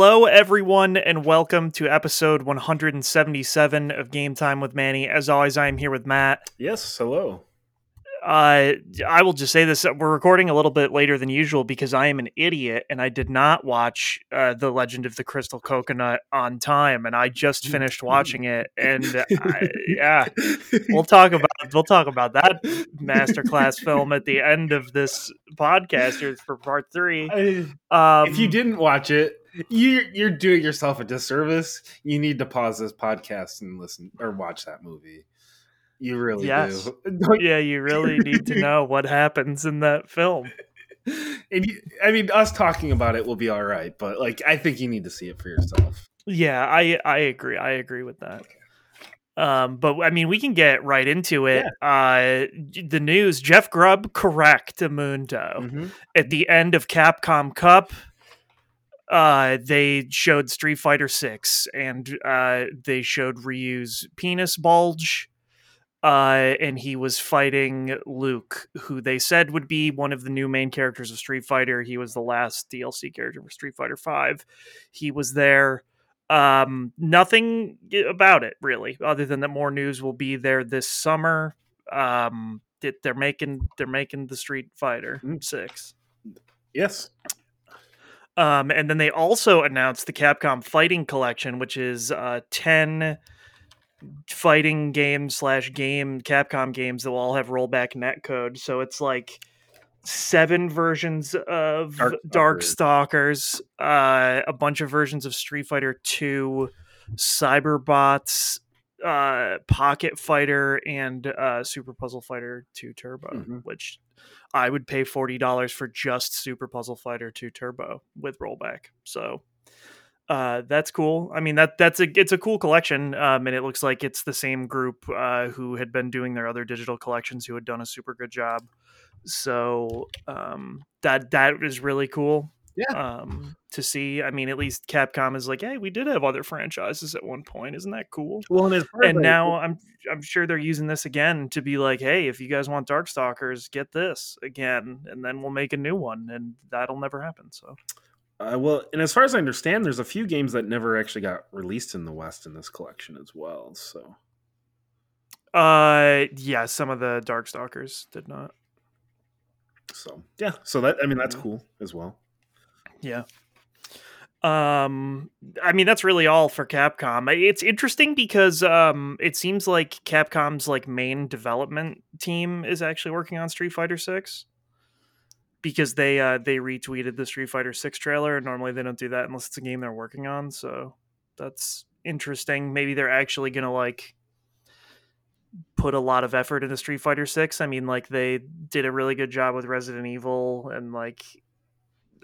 Hello, everyone, and welcome to episode 177 of Game Time with Manny. As always, I am here with Matt. Yes, hello. Uh, I will just say this: we're recording a little bit later than usual because I am an idiot and I did not watch uh, the Legend of the Crystal Coconut on time, and I just finished watching it. And I, yeah, we'll talk about we'll talk about that masterclass film at the end of this podcast here for part three. Um, if you didn't watch it, you you're doing yourself a disservice. You need to pause this podcast and listen or watch that movie. You really Yes. do. yeah, you really need to know what happens in that film. And you, I mean, us talking about it will be all right, but like, I think you need to see it for yourself. Yeah, I I agree. I agree with that. Um, but I mean, we can get right into it. Uh, the news: Jeff Grubb correct Mundo Mhm. at the end of Capcom Cup. Uh, they showed Street Fighter Six, and uh, they showed Ryu's penis bulge. Uh, and he was fighting Luke, who they said would be one of the new main characters of Street Fighter. He was the last DLC character for Street Fighter Five. He was there. Um, nothing about it really, other than that more news will be there this summer. Um, that they're making they're making the Street Fighter Mm. Six. Yes. Um, and then they also announced the Capcom Fighting Collection, which is uh, ten fighting games slash game Capcom games that will all have rollback netcode. So it's like seven versions of Dark Darkstalkers, uh, a bunch of versions of Street Fighter Two, Cyberbots, uh, Pocket Fighter, and uh, Super Puzzle Fighter Two Turbo, Mhm. which I would pay forty dollars for just Super Puzzle Fighter Two Turbo with rollback. So uh, that's cool. I mean that that's a it's a cool collection, um, and it looks like it's the same group uh, who had been doing their other digital collections who had done a super good job. So um, that that is really cool. Yeah. Um, to see. I mean, at least Capcom is like, hey, we did have other franchises at one point. Isn't that cool? Well, and, as far as and now I'm I'm sure they're using this again to be like, hey, if you guys want Darkstalkers, get this again, and then we'll make a new one, and that'll never happen. So Uh, well, and as far as I understand, there's a few games that never actually got released in the West in this collection as well. So, Uh, yeah, some of the Darkstalkers did not. so yeah. So that I mean, that's cool as well. Yeah. Um, I mean that's really all for Capcom. It's interesting because um, it seems like Capcom's like main development team is actually working on Street Fighter Six because they uh they retweeted the Street Fighter Six trailer. and Normally they don't do that unless it's a game they're working on. So that's interesting. Maybe they're actually gonna like put a lot of effort into Street Fighter 6. I mean like they did a really good job with Resident Evil and like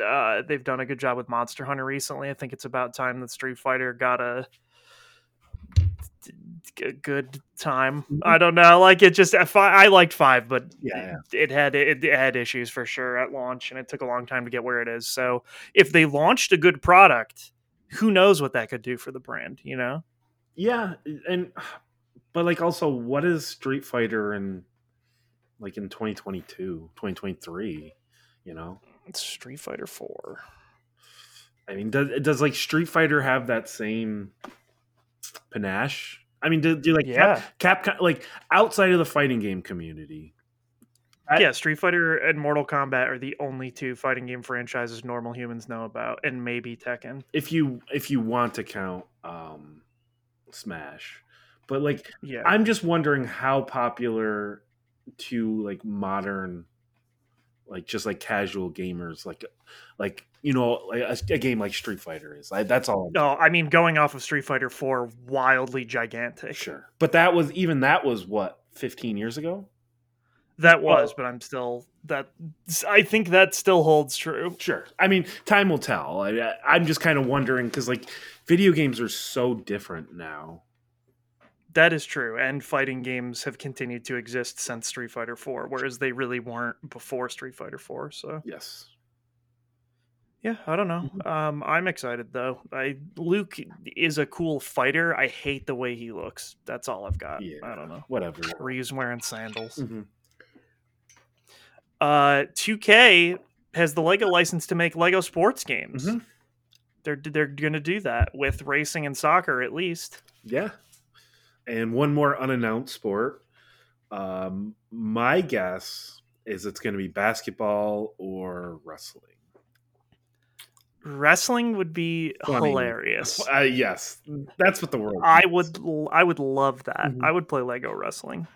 uh, they've done a good job with Monster Hunter recently. I think it's about time that Street Fighter got a, a good time. I don't know. Like it just I, I liked five, but Yeah, it had it, it had issues for sure at launch, and it took a long time to get where it is. So if they launched a good product, who knows what that could do for the brand? You know. Yeah, and but like also, what is Street Fighter in like in 2022, 2023? You know, It's Street Fighter Four. I mean, does does like Street Fighter have that same panache? I mean, do, do like Yeah. Cap, Capcom like outside of the fighting game community? I- yeah, Street Fighter and Mortal Kombat are the only two fighting game franchises normal humans know about, and maybe Tekken. If you if you want to count um Smash, but like Yeah, I'm just wondering how popular to like modern, like just like casual gamers, like like you know like a, a game like Street Fighter is. Like, that's all. I'm No, I mean going off of Street Fighter 4, wildly gigantic. sure. But that was even that was what 15 years ago. That was, Well- but I'm still that I think that still holds true. Sure. I mean, time will tell. I, I'm just kind of wondering because like video games are so different now. That is true, and fighting games have continued to exist since Street Fighter 4, whereas they really weren't before Street Fighter 4. So Yes. yeah, I don't know. Um, I'm excited though. I Luke is a cool fighter. I hate the way he looks. That's all I've got. Yeah. I don't know. Whatever. Ryu's wearing sandals. Mhm. Uh, 2K has the Lego license to make Lego sports games. Mhm. they're they're going to do that with racing and soccer at least. Yeah. And one more unannounced sport. Um, my guess is it's going to be basketball or wrestling. Wrestling would be Funny. hilarious. Uh, yes, that's what the world. I needs. would I would love that. Mhm. I would play Lego wrestling.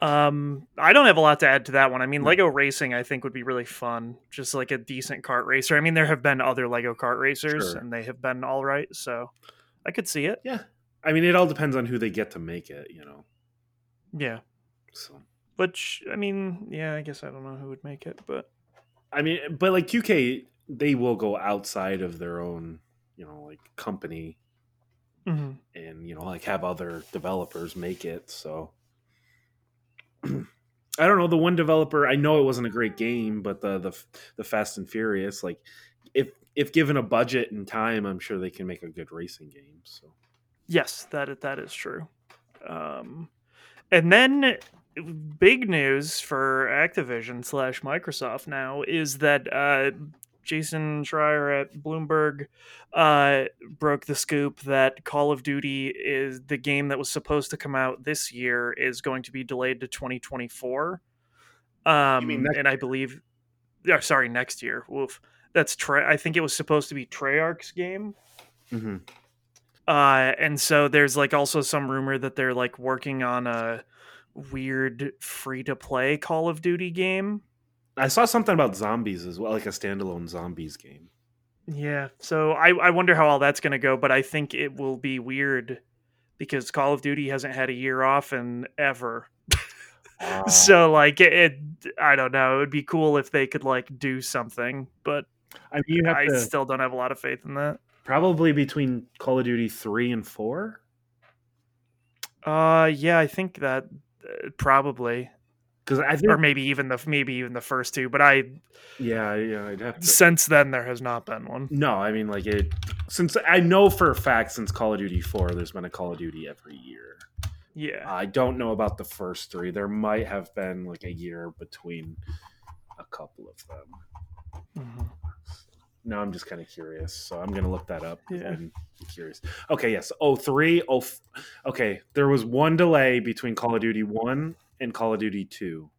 Um, I don't have a lot to add to that one. I mean, Lego racing I think would be really fun. Just like a decent kart racer. I mean, there have been other Lego kart racers Sure. and they have been all right, so I could see it. Yeah, I mean, it all depends on who they get to make it. You know, Yeah. so Which I mean, yeah, I guess I don't know who would make it, but I mean, but like 2K, they will go outside of their own, you know, like company Mhm. and you know, like have other developers make it. So I don't know. The one developer, I know it wasn't a great game, but the the the Fast and Furious, like if if given a budget and time, I'm sure they can make a good racing game. So Yes, that that is true. Um, and then big news for Activision slash Microsoft now is that uh, Jason Schreier at Bloomberg uh, broke the scoop that Call of Duty is the game that was supposed to come out this year is going to be delayed to 2024. Um, and I believe, yeah, sorry, next year. Woof. That's Trey. I think it was supposed to be Treyarch's game. Mhm. Uh, and so there's like also some rumor that they're like working on a weird free to play Call of Duty game. I saw something about zombies as well, like a standalone zombies game. Yeah. So I, I wonder how all that's going to go, but I think it will be weird because Call of Duty hasn't had a year off in ever. So like it, it, I don't know. It would be cool if they could like do something, but I mean, you have I to still don't have a lot of faith in that. Probably between Call of Duty three and four. Uh, yeah, I think that uh, probably, Because I think, or maybe even the maybe even the first two, but I yeah, yeah, I'd have to. since then there has not been one. No, I mean like it. Since I know for a fact, since Call of Duty Four, there's been a Call of Duty every year. Yeah. I don't know about the first three. There might have been like a year between a couple of them. Mhm. Now I'm just kind of curious, so I'm gonna look that up. Yeah. I'm curious. Okay, yes. Oh three. Oh, f- okay. There was one delay between Call of Duty One and Call of Duty Two.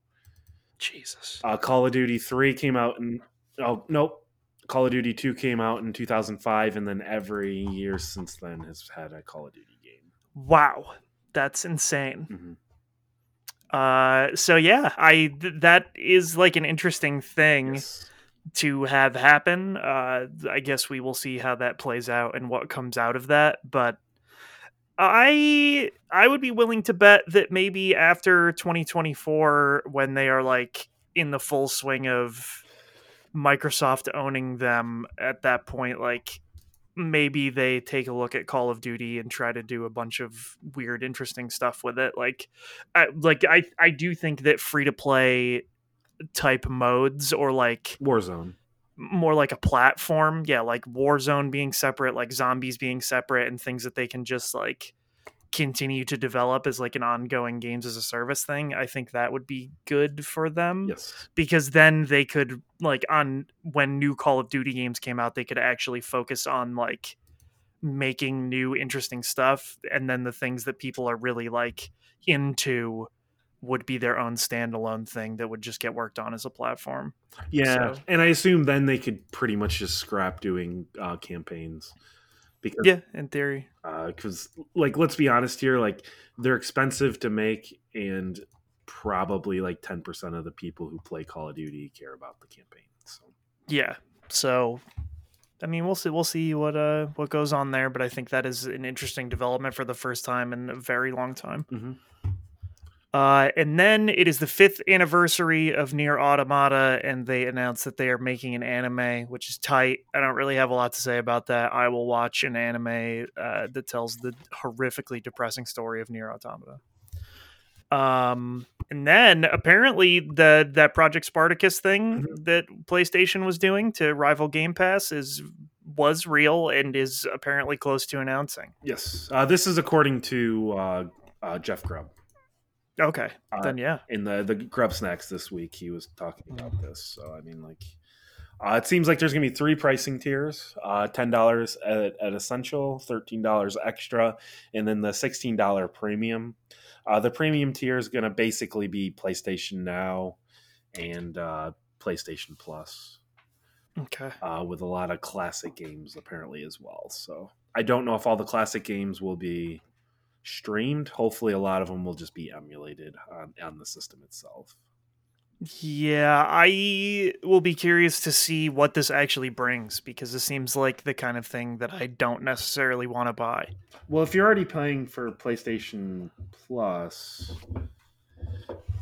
Jesus. Uh, Call of Duty Three came out in. Oh nope. Call of Duty Two came out in 2005, and then every year since then has had a Call of Duty game. Wow. That's insane. Mhm. Uh so yeah, I th- that is like an interesting thing Yes. To have happen. Uh I guess we will see how that plays out and what comes out of that, but I I would be willing to bet that maybe after 2024 when they are like in the full swing of Microsoft owning them at that point like maybe they take a look at Call of Duty and try to do a bunch of weird interesting stuff with it like I, like I I do think that free to play type modes or like Warzone. more like a platform yeah like warzone being separate like zombies being separate and things that they can just like continue to develop as like an ongoing games as a service thing i think that would be good for them Yes. because then they could like on when new call of duty games came out they could actually focus on like making new interesting stuff and then the things that people are really like into would be their own standalone thing that would just get worked on as a platform Yeah, So- and I assume then they could pretty much just scrap doing uh, campaigns because yeah in theory because like let's be honest here, like they're expensive to make, and probably like ten percent of the people who play Call of Duty care about the campaign. So yeah so i mean we'll see we'll see what uh what goes on there but i think that is an interesting development for the first time in a very long time Mhm. Uh and then it is the fifth anniversary of NieR: Automata and they announced that they are making an anime which is tight. I don't really have a lot to say about that. I will watch an anime uh, that tells the horrifically depressing story of NieR: Automata. Um and then apparently the that project spartacus thing Mhm. that playstation was doing to rival game pass is was real and is apparently close to announcing. Yes, uh, this is according to uh, uh, Jeff Grubb okay Uh, then yeah in the the GrubbSnax this week. He was talking about this. So I mean, like Uh, it seems like there's going to be three pricing tiers: uh, ten dollars at, at Essential, thirteen dollars extra, and then the sixteen dollar premium. Uh, the premium tier is going to basically be PlayStation Now and uh, PlayStation Plus, Okay. uh, with a lot of classic games apparently as well. So I don't know if all the classic games will be streamed. Hopefully, a lot of them will just be emulated on, on the system itself. Yeah, I will be curious to see what this actually brings because this seems like the kind of thing that I don't necessarily want to buy. Well, if you're already paying for PlayStation Plus,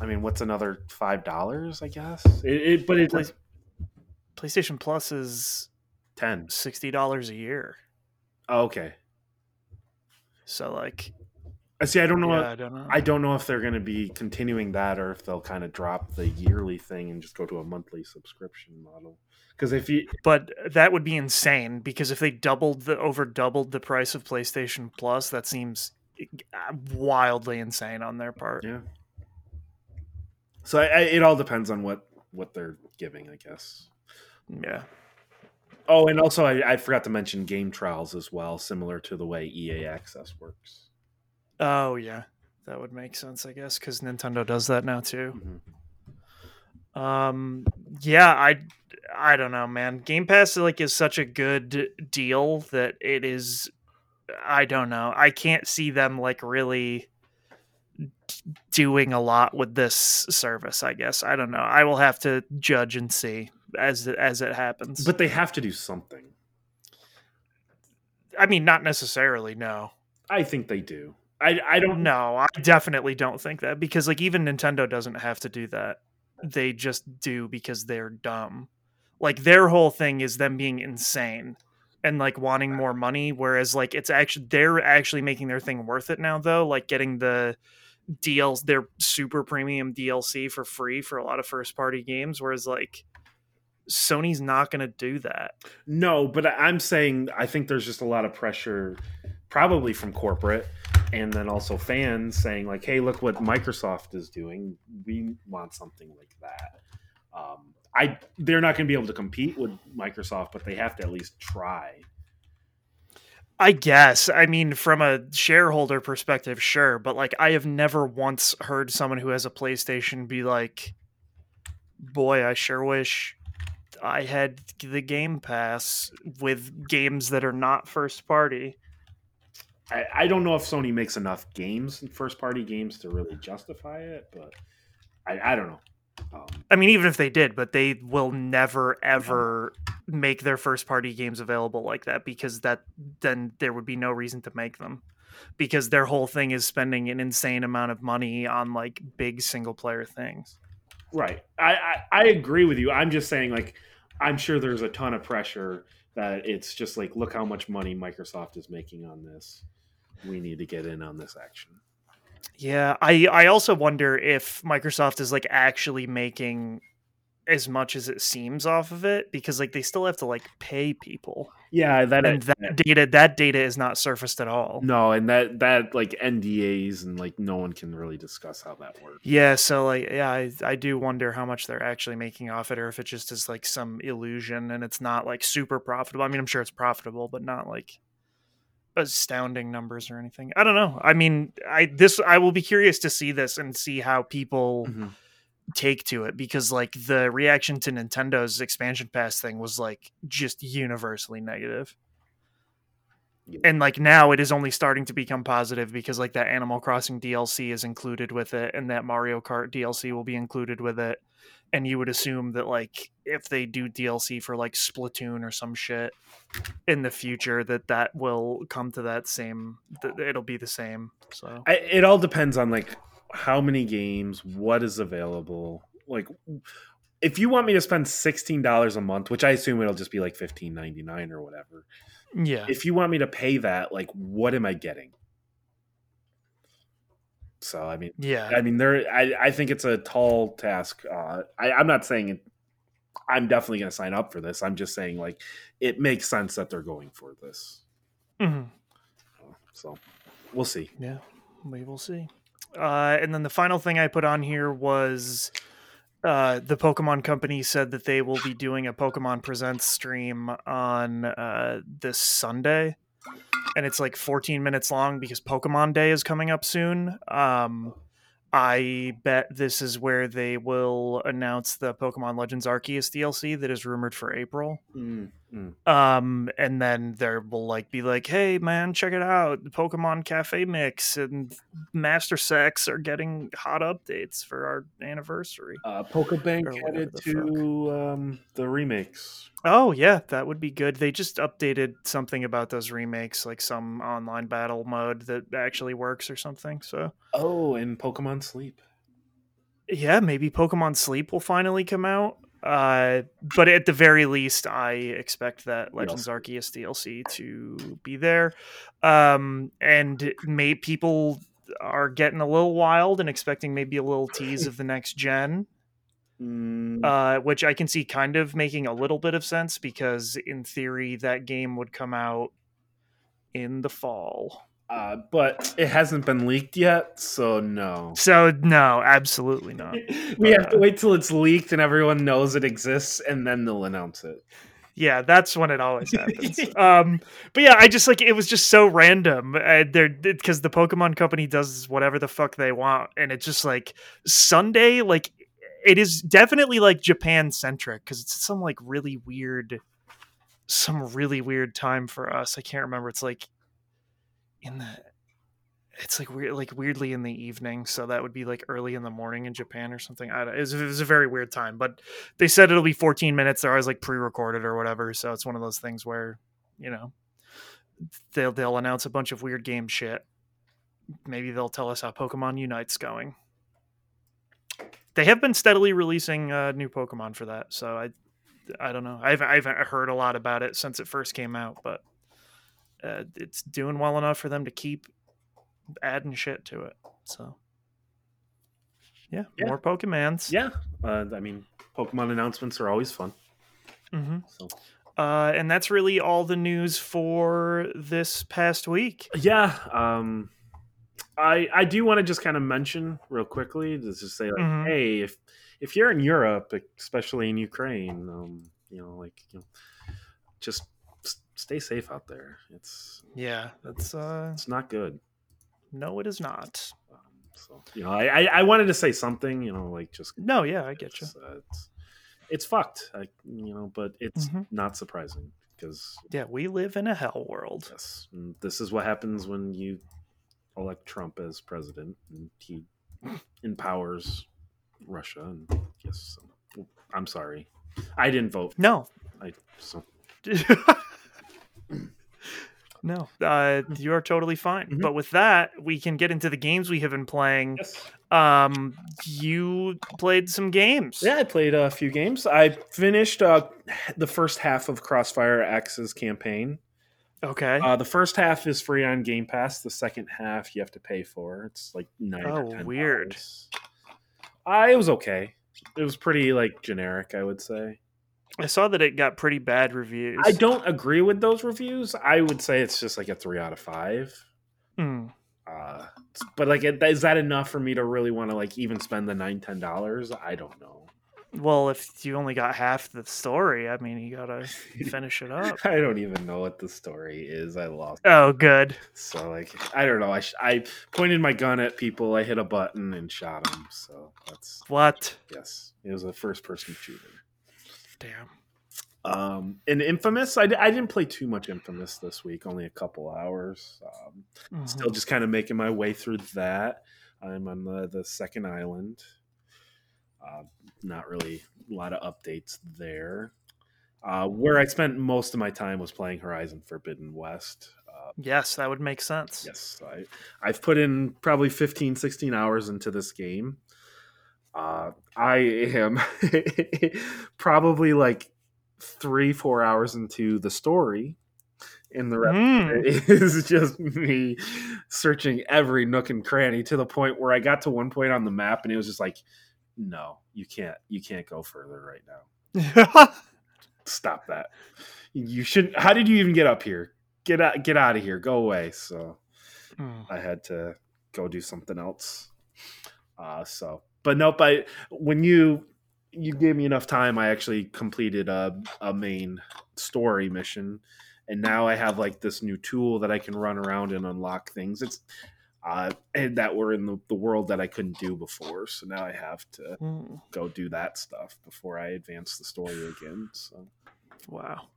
I mean, what's another five dollars? I guess. It, it but it's Play- PlayStation Plus is ten. sixty dollars a year, Oh, okay. so like, I see. I don't know. yeah, I don't know. I don't know if they're going to be continuing that or if they'll kind of drop the yearly thing and just go to a monthly subscription model. Because if you, but that would be insane because if they doubled the over doubled the price of PlayStation Plus, that seems uh, wildly insane on their part. yeah. So I, I, it all depends on what what they're giving, I guess. Yeah. Oh, and also I, I forgot to mention game trials as well, similar to the way EA Access works. Oh yeah, that would make sense, I guess, because Nintendo does that now too. Mhm. Um, yeah, I, I don't know, man. Game Pass like is such a good deal that it is. I don't know. I can't see them like really doing a lot with this service. I guess I don't know. I will have to judge and see as as it happens. But they have to do something. I mean, not necessarily. No, I think they do. I I don't know. I definitely don't think that because like even Nintendo doesn't have to do that. They just do because they're dumb. Like their whole thing is them being insane and like wanting more money whereas like it's actually they're actually making their thing worth it now though, like getting the DLs their super premium DLC for free for a lot of first party games whereas like Sony's not going to do that. No, but I'm saying I think there's just a lot of pressure, probably from corporate, and then also fans saying like, "Hey, look what Microsoft is doing. We want something like that." Um, I they're not going to be able to compete with Microsoft, but they have to at least try. I guess. I mean, from a shareholder perspective, sure, but like, I have never once heard someone who has a PlayStation be like, "Boy, I sure wish I had the Game Pass with games that are not first party." I, I don't know if Sony makes enough games, first party games, to really justify it, but I, I don't know. Um, I mean, even if they did, but they will never ever make their first party games available like that because that then there would be no reason to make them because their whole thing is spending an insane amount of money on like big single player things. Right. I, I, I agree with you. I'm just saying, like, I'm sure there's a ton of pressure that it's just like, look how much money Microsoft is making on this. We need to get in on this action. Yeah, I I also wonder if Microsoft is like actually making as much as it seems off of it because like they still have to like pay people. Yeah, that, And that data that data is not surfaced at all. no, and that that like NDAs and like no one can really discuss how that works. Yeah, so like yeah, I, I do wonder how much they're actually making off it or if it just is like some illusion and it's not like super profitable. I mean, I'm sure it's profitable, but not like astounding numbers or anything. I don't know. I mean, I this I will be curious to see this and see how people Mhm. take to it because like the reaction to Nintendo's expansion pass thing was like just universally negative. Yeah. And like now it is only starting to become positive because like that Animal Crossing DLC is included with it and that Mario Kart DLC will be included with it. And you would assume that like if they do DLC for like Splatoon or some shit in the future that that will come to that same that it'll be the same. So I, it all depends on like how many games, what is available. Like, if you want me to spend sixteen dollars a month, which I assume it'll just be like fifteen ninety nine or whatever. yeah. if you want me to pay that, like, what am I getting? So I mean, Yeah. I mean, there. I, I think it's a tall task. Uh, I, I'm not saying it, I'm definitely going to sign up for this. I'm just saying like it makes sense that they're going for this. Mm-hmm. So we'll see. Yeah, we will see. Uh, and then the final thing I put on here was uh, the Pokemon Company said that they will be doing a Pokemon Presents stream on uh, this Sunday, and it's like 14 minutes long because Pokemon Day is coming up soon. Um, I bet this is where they will announce the Pokemon Legends Arceus DLC that is rumored for April. Mm, mm. Um, and then there will like be like, hey man, check it out. The Pokemon Cafe Mix and Masters EX are getting hot updates for our anniversary. Uh, Pokebank headed to um, the remakes. Oh yeah, that would be good. They just updated something about those remakes, like some online battle mode that actually works or something. So Oh, and Pokemon Sleep. yeah, maybe Pokemon Sleep will finally come out. Uh, but at the very least, I expect that Legends Arceus DLC to be there. Um, and may people are getting a little wild and expecting maybe a little tease of the next gen. Mm, uh, which I can see kind of making a little bit of sense because, in theory, that game would come out in the fall. Uh, but it hasn't been leaked yet, so no. So, no, absolutely not. we have to Uh, wait till it's leaked and everyone knows it exists, and then they'll announce it. Yeah, that's when it always happens. um, but yeah, I just like it was just so random. Uh, they're because the Pokemon Company does whatever the fuck they want, and it's just like Sunday, like it is definitely like Japan centric because it's some like really weird, some really weird time for us. I can't remember. It's like in the. It's like weird, like weirdly in the evening, so that would be like early in the morning in Japan or something. I don't, it, was, it was a very weird time, but they said it'll be 14 minutes. They're always like pre-recorded or whatever, so it's one of those things where you know they'll they'll announce a bunch of weird game shit. Maybe they'll tell us how Pokemon Unite's going. They have been steadily releasing uh, new Pokemon for that, so I I don't know. I've I've heard a lot about it since it first came out, but uh, it's doing well enough for them to keep adding shit to it. So yeah, Yeah. more Pokemons. Yeah, uh, I mean, Pokemon announcements are always fun. hmm So Uh, and that's really all the news for this past week. yeah, um, I I do want to just kind of mention real quickly, just to say like, Mhm. hey, if if you're in Europe, especially in Ukraine, um, you know, like you know, just stay safe out there. It's Yeah, that's uh it's not good. no, it is not. Um, so you know, I, I I wanted to say something, you know, like just No, yeah, I get you. it's, uh, it's, it's fucked, I, you know, but it's Mhm. not surprising because Yeah, we live in a hell world. yes, this is what happens when you elect Trump as president and he empowers Russia. And yes, I'm sorry, I didn't vote. No. I so no, uh, you are totally fine. Mhm. But with that, we can get into the games we have been playing. yes. Um, you played some games. Yeah, I played a few games. I finished uh, the first half of Crossfire X's campaign. Okay. Uh, the first half is free on Game Pass. The second half you have to pay for. It's like nine. Oh, $10. weird. Uh, it was okay. It was pretty like generic, I would say. I saw that it got pretty bad reviews. I don't agree with those reviews. I would say it's just like a three out of five. Mm. Uh, but like, is that enough for me to really want to like even spend the nine ten dollars? I don't know. Well, if you only got half the story, I mean, you gotta finish it up. I don't even know what the story is. I lost. Oh, good. So like, I don't know. I sh- I pointed my gun at people. I hit a button and shot them. So that's What? yes. It was a first person shooter. Damn. Um, in Infamous, I, I didn't play too much Infamous this week. Only a couple hours. Um, still Mhm. just kind of making my way through that. I'm on the, the second island. Uh, not really a lot of updates there. Uh, where I spent most of my time was playing Horizon Forbidden West. Uh, Yes, that would make sense. yes, I, I've put in probably 15, 16 hours into this game. Uh, I am probably like three, four hours into the story. And the rest Mm. is just me searching every nook and cranny to the point where I got to one point on the map and it was just like, no, you can't, you can't go further right now. Stop that. You shouldn't. How did you even get up here? Get out, get out of here. Go away. So Mm. I had to go do something else. Uh, so, but nope. I when you you gave me enough time. I actually completed a a main story mission, and now I have like this new tool that I can run around and unlock things. It's uh, and that were in the, the world that I couldn't do before. So now I have to Mm, go do that stuff before I advance the story again. So, Wow.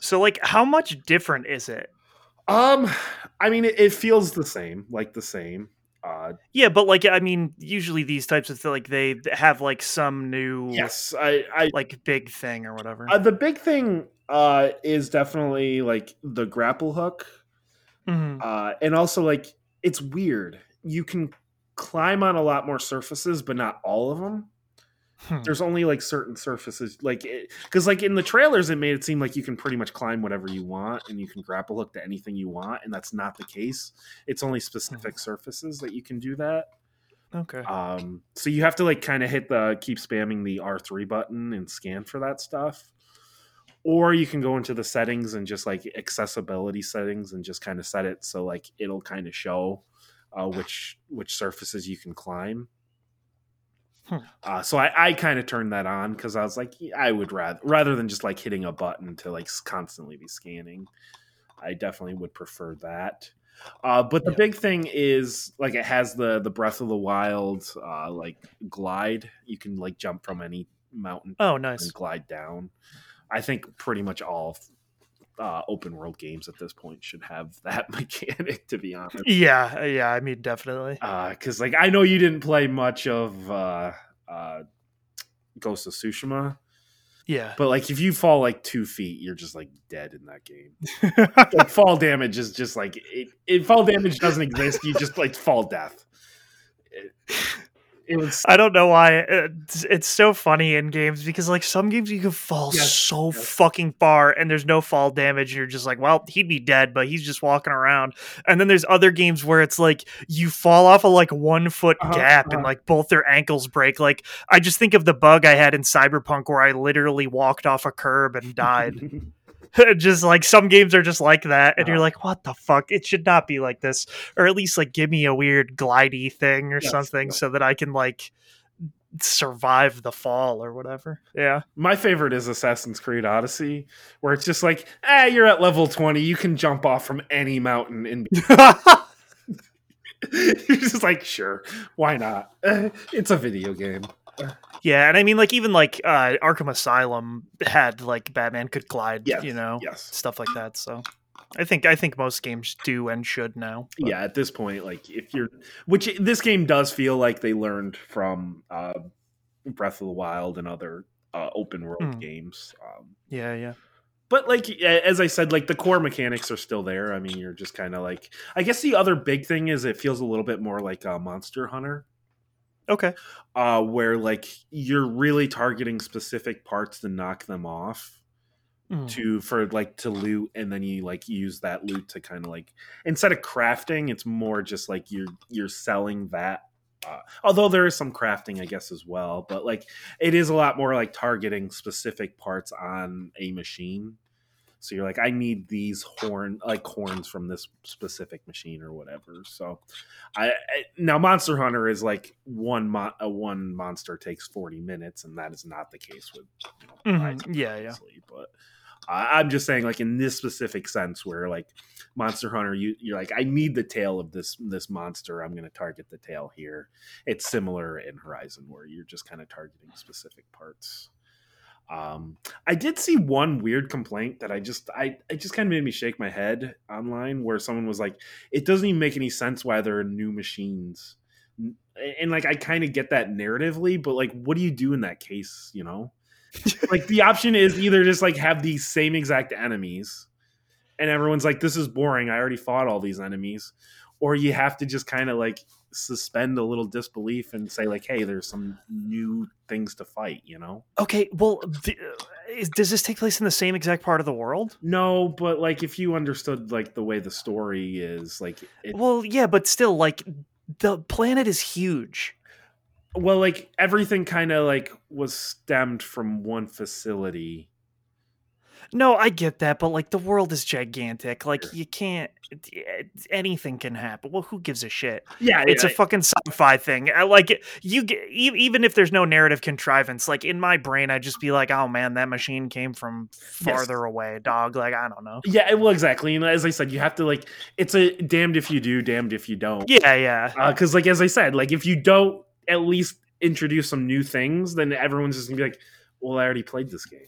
So like how much different is it? um, I mean, it, it feels the same, like the same. Uh, Yeah, but like I mean, usually these types of like they have like some new yes, I, I like big thing or whatever. uh, the big thing uh is definitely like the grapple hook, Mhm. uh, and also like it's weird. You can climb on a lot more surfaces, but not all of them. Hmm. there's only like certain surfaces like because like in the trailers it made it seem like you can pretty much climb whatever you want and you can grapple hook to anything you want and that's not the case. It's only specific surfaces that you can do that. Okay. um so you have to like kind of hit the keep spamming the r3 button and scan for that stuff or you can go into the settings and just like accessibility settings and just kind of set it so like it'll kind of show uh, which which surfaces you can climb Hmm. uh, so I, I kind of turned that on because I was like, I would rather rather than just like hitting a button to like constantly be scanning. I definitely would prefer that. Uh, but the Yeah. big thing is like it has the the Breath of the Wild uh, like glide. You can like jump from any mountain Oh, nice. and glide down. I think pretty much all uh, open world games at this point should have that mechanic. To be honest, Yeah, yeah. I mean, definitely. because like I know you didn't play much of uh, uh, Ghost of Tsushima, Yeah. but like if you fall like two feet, you're just like dead in that game. Like fall damage is just like it, it. Fall damage doesn't exist. You just like fall death. It, it was I don't know why it's, it's so funny in games because like some games you can fall Yes, so yes. fucking far and there's no fall damage. And You're just like, well, he'd be dead, but he's just walking around. And then there's other games where it's like you fall off a like one foot Uh-huh, gap and uh-huh. like both their ankles break. Like I just think of the bug I had in Cyberpunk where I literally walked off a curb and died. just like some games are just like that, and you're Uh-huh. like, what the fuck? It should not be like this, or at least like give me a weird glidey thing or Yes, something so that I can like survive the fall or whatever. Yeah. My favorite is Assassin's Creed Odyssey, where it's just like, ah, you're at level 20, you can jump off from any mountain and you're just like, sure, why not? It's a video game. Yeah, and I mean like even like uh Arkham Asylum had like Batman could glide, Yes, you know, Yes. stuff like that. So I think I think most games do and should now. but- Yeah, at this point, like if you're which this game does feel like they learned from uh Breath of the Wild and other uh, open world Mm. games. Um Yeah, yeah. but like as I said, like the core mechanics are still there. I mean, you're just kind of like I guess the other big thing is it feels a little bit more like a Monster Hunter. Okay. uh, where like you're really targeting specific parts to knock them off Mm. to for like to loot and then you like use that loot to kind of like instead of crafting it's more just like you're you're selling that uh, although there is some crafting i guess as well but like it is a lot more like targeting specific parts on a machine so you're like i need these horn like horns from this specific machine or whatever so I, I now Monster Hunter is like one a one monster takes forty minutes, and that is not the case with you know, Mhm. Yeah, yeah. But I I'm just saying, like in this specific sense, where like Monster Hunter, you you're like, I need the tail of this this monster. I'm going to target the tail here. It's similar in Horizon, where you're just kind of targeting specific parts. Um, I did see one weird complaint that I just I it just kind of made me shake my head online, where someone was like, "It doesn't even make any sense why there are new machines." And like I kind of get that narratively, but like, what do you do in that case? You know, like the option is either just like have these same exact enemies, and everyone's like, "This is boring. I already fought all these enemies," or you have to just kind of like suspend a little disbelief and say like, "Hey, there's some new things to fight." You know. Okay, well, the, uh, is, does this take place in the same exact part of the world? No, but like if you understood like the way the story is, like it, Well, yeah, but still, like the planet is huge. well, like everything kind of like was stemmed from one facility. No, I get that, but like the world is gigantic. Like you can't. Eh, anything can happen. Well, who gives a shit? Yeah, It's yeah, a fucking sci-fi thing. I like you. Even if there's no narrative contrivance, like in my brain, I'd just be like, "Oh man, that machine came from Yes. farther away, dog." Like I don't know. yeah. Well, exactly. And as I said, you have to like. It's a damned if you do, damned if you don't. Yeah, yeah. Uh, because, like as I said, like if you don't at least introduce some new things, then everyone's just gonna be like, "Well, I already played this game."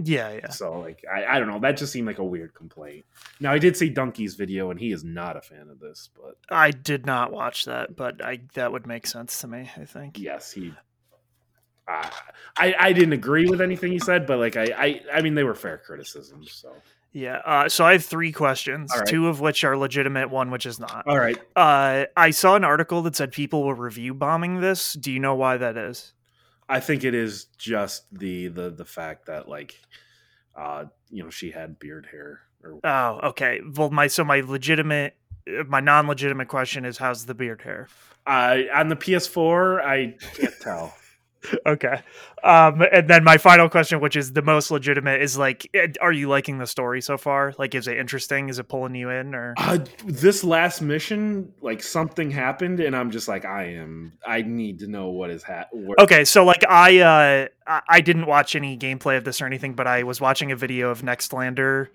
Yeah, yeah. So, like, I, I don't know. That just seemed like a weird complaint. Now, I did see Dunkey's video, and he is not a fan of this, but I did not watch that, but I that would make sense to me. I think. yes, he. Uh, I I didn't agree with anything he said, but like I I, I mean they were fair criticisms. So Yeah. Uh, so I have three questions, right. two of which are legitimate, one which is not. all right, Uh, I saw an article that said people were review bombing this. Do you know why that is? I think it is just the the the fact that like, uh, you know, she had beard hair. Or Oh, okay. Well, my so my legitimate, uh, my non-legitimate question is, how's the beard hair? uh, on the PS4, I can't tell. Okay. Um, and then my final question, which is the most legitimate, is like, eh, are you liking the story so far? Like, is it interesting? Is it pulling you in? Or Uh, this last mission, like something happened, and I'm just like, I am. I need to know what is happening. okay, so like I, uh, I I didn't watch any gameplay of this or anything, but I was watching a video of Nextlander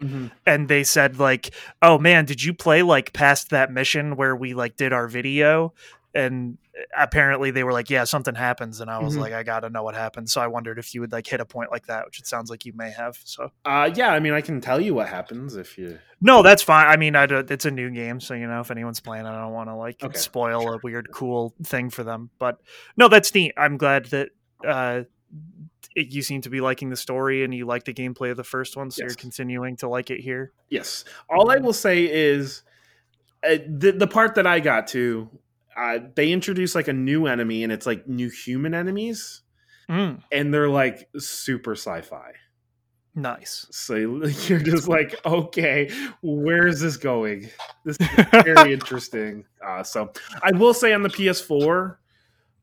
and they said like oh man did you play like past that mission where we like did our video and apparently they were like yeah something happens and i was Mhm. like i gotta know what happened so i wondered if you would like hit a point like that which it sounds like you may have so Uh, yeah, I mean, I can tell you what happens if you. no that's fine i mean I don't- it's a new game so you know if anyone's playing i don't want to like Okay. spoil a weird cool thing for them but no that's neat i'm glad that uh it, you seem to be liking the story and you like the gameplay of the first one so Yes. you're continuing to like it here Yes. All I will say is uh, the the part that I got to, uh, they introduce like a new enemy, and it's like new human enemies, Mm, and they're like super sci-fi. nice So you're just like, okay, where is this going? This is very interesting. Uh, so I will say on the PS4,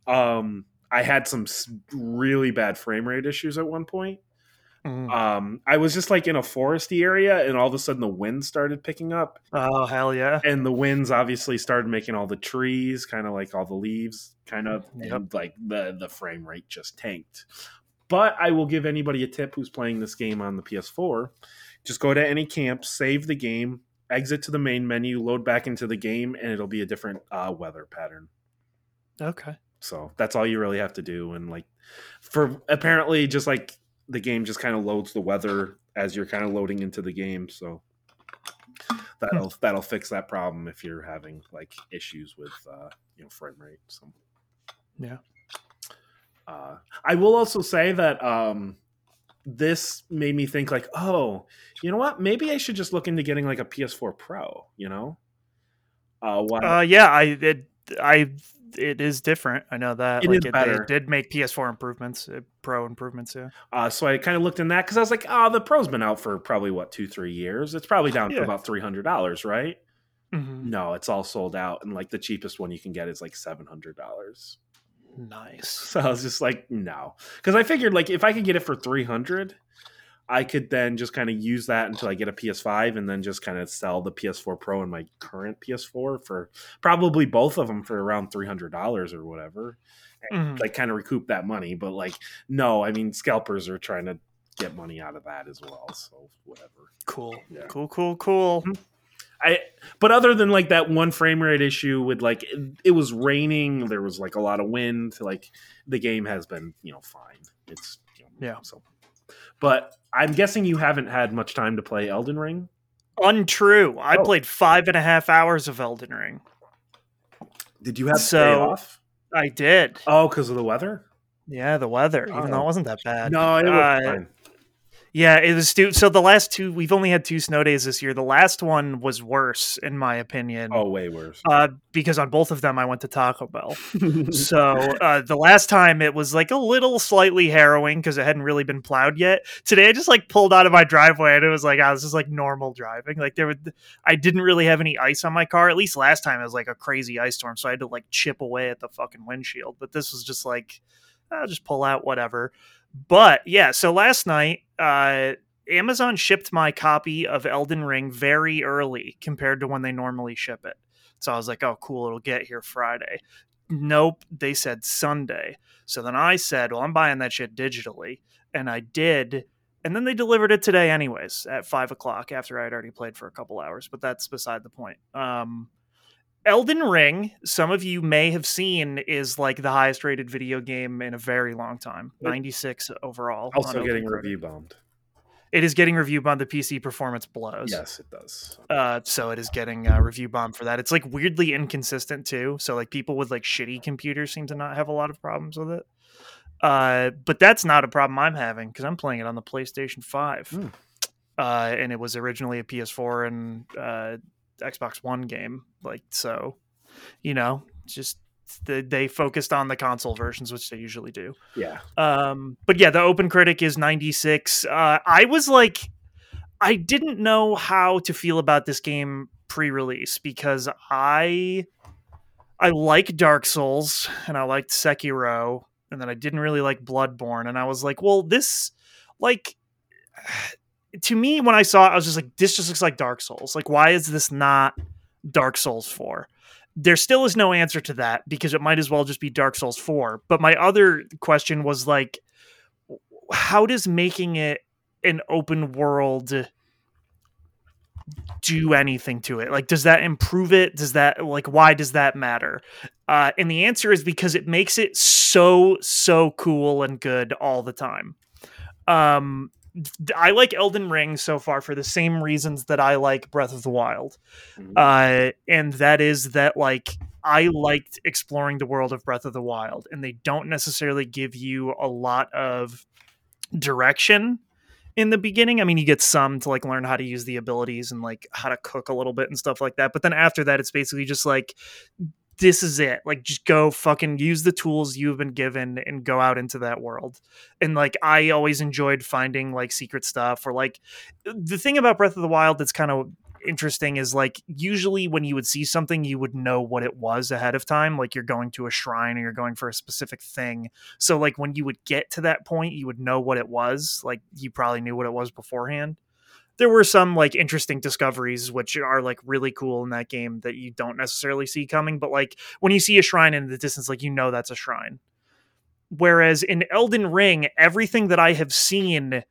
um, I had some really bad frame rate issues at one point. Mm. Um, I was just like in a foresty area, and all of a sudden the wind started picking up, Oh hell yeah! and the winds obviously started making all the trees kind of like all the leaves kind of Yep. like the the frame rate just tanked. But I will give anybody a tip who's playing this game on the PS4: just go to any camp, save the game, exit to the main menu, load back into the game, and it'll be a different uh, weather pattern. Okay. So that's all you really have to do. And like for apparently just like the game just kind of loads the weather as you're kind of loading into the game. So that'll that'll fix that problem if you're having like issues with uh you know frame rate. So Yeah. uh I will also say that um this made me think like, oh, you know what? Maybe I should just look into getting like a PS4 Pro, you know? Uh why Uh, yeah, I it I it is different. I know that. It like is it, better. they did make PS4 improvements, uh, Pro improvements. Yeah. Uh, so I kind of looked in that because I was like, oh, the Pro's been out for probably what two, three years. It's probably down Yeah. to about three hundred dollars, right? Mhm. No, it's all sold out, and like the cheapest one you can get is like seven hundred dollars. Nice. So I was just like, no, because I figured like if I could get it for three hundred, I could then just kind of use that until I get a PS5, and then just kind of sell the PS4 Pro and my current PS4 for probably both of them for around three hundred dollars or whatever Mhm. like kind of recoup that money. But like, no, I mean, scalpers are trying to get money out of that as well. So whatever. Cool. Yeah. Cool. Cool. Cool. I but other than like that one frame rate issue with like it, it was raining, there was like a lot of wind. Like the game has been you know fine. It's you know, Yeah. So, but I'm guessing you haven't had much time to play Elden Ring. Untrue. I Oh. played five and a half hours of Elden Ring. Did you have to So- off? I did. Oh, because of the weather? Yeah, the weather, even though Oh. it wasn't that bad. No, it was Uh, fine. Yeah, it was stu- so the last two we've only had two snow days this year. The last one was worse in my opinion. Oh, way worse. Uh, because on both of them I went to Taco Bell. so uh, the last time it was like a little slightly harrowing because it hadn't really been plowed yet. Today I just like pulled out of my driveway and it was like, oh, this is like normal driving. Like there would, I didn't really have any ice on my car. At least last time it was like a crazy ice storm, so I had to like chip away at the fucking windshield. But this was just like, I'll just pull out whatever. But yeah, so last night, uh, Amazon shipped my copy of Elden Ring very early compared to when they normally ship it. So I was like, oh, cool, it'll get here Friday. Nope, they said Sunday. So then I said, well, I'm buying that shit digitally. And I did. And then they delivered it today, anyways, at five o'clock after I had already played for a couple hours. But that's beside the point. Um, Elden Ring, some of you may have seen, is like the highest rated video game in a very long time 96 overall. Also getting review bombed. It is getting review bombed. The PC performance blows. Yes, it does. Uh, so it is getting a review bomb for that. It's like weirdly inconsistent too. So like people with like shitty computers seem to not have a lot of problems with it. Uh, but that's not a problem I'm having because I'm playing it on the PlayStation 5. Mm. Uh, and it was originally a PS4 and uh, Xbox One game. Like so, you know, just the, they focused on the console versions, which they usually do. Yeah. Um, but yeah, the Open Critic is 96. Uh, I was like, I didn't know how to feel about this game pre-release because I I like Dark Souls and I liked Sekiro and then I didn't really like Bloodborne and I was like, well, this like to me when I saw it, I was just like, this just looks like Dark Souls. Like, why is this not Dark Souls 4? There still is no answer to that because it might as well just be Dark Souls 4. But my other question was like, how does making it an open world do anything to it? Like, does that improve it? Does that, like, why does that matter? Uh, and the answer is because it makes it so, so cool and good all the time. Um, I like Elden Ring so far for the same reasons that I like Breath of the Wild. Mm-hmm. Uh, and that is that like I liked exploring the world of Breath of the Wild and they don't necessarily give you a lot of direction in the beginning. I mean, you get some to like learn how to use the abilities and like how to cook a little bit and stuff like that. But then after that, it's basically just like this is it. Like, just go fucking use the tools you've been given and go out into that world. And like, I always enjoyed finding like secret stuff or like the thing about Breath of the Wild that's kind of interesting is like usually when you would see something you would know what it was ahead of time like you're going to a shrine or you're going for a specific thing so like when you would get to that point you would know what it was like you probably knew what it was beforehand there were some like interesting discoveries which are like really cool in that game that you don't necessarily see coming but like when you see a shrine in the distance like you know that's a shrine. Whereas in Elden Ring everything that I have seen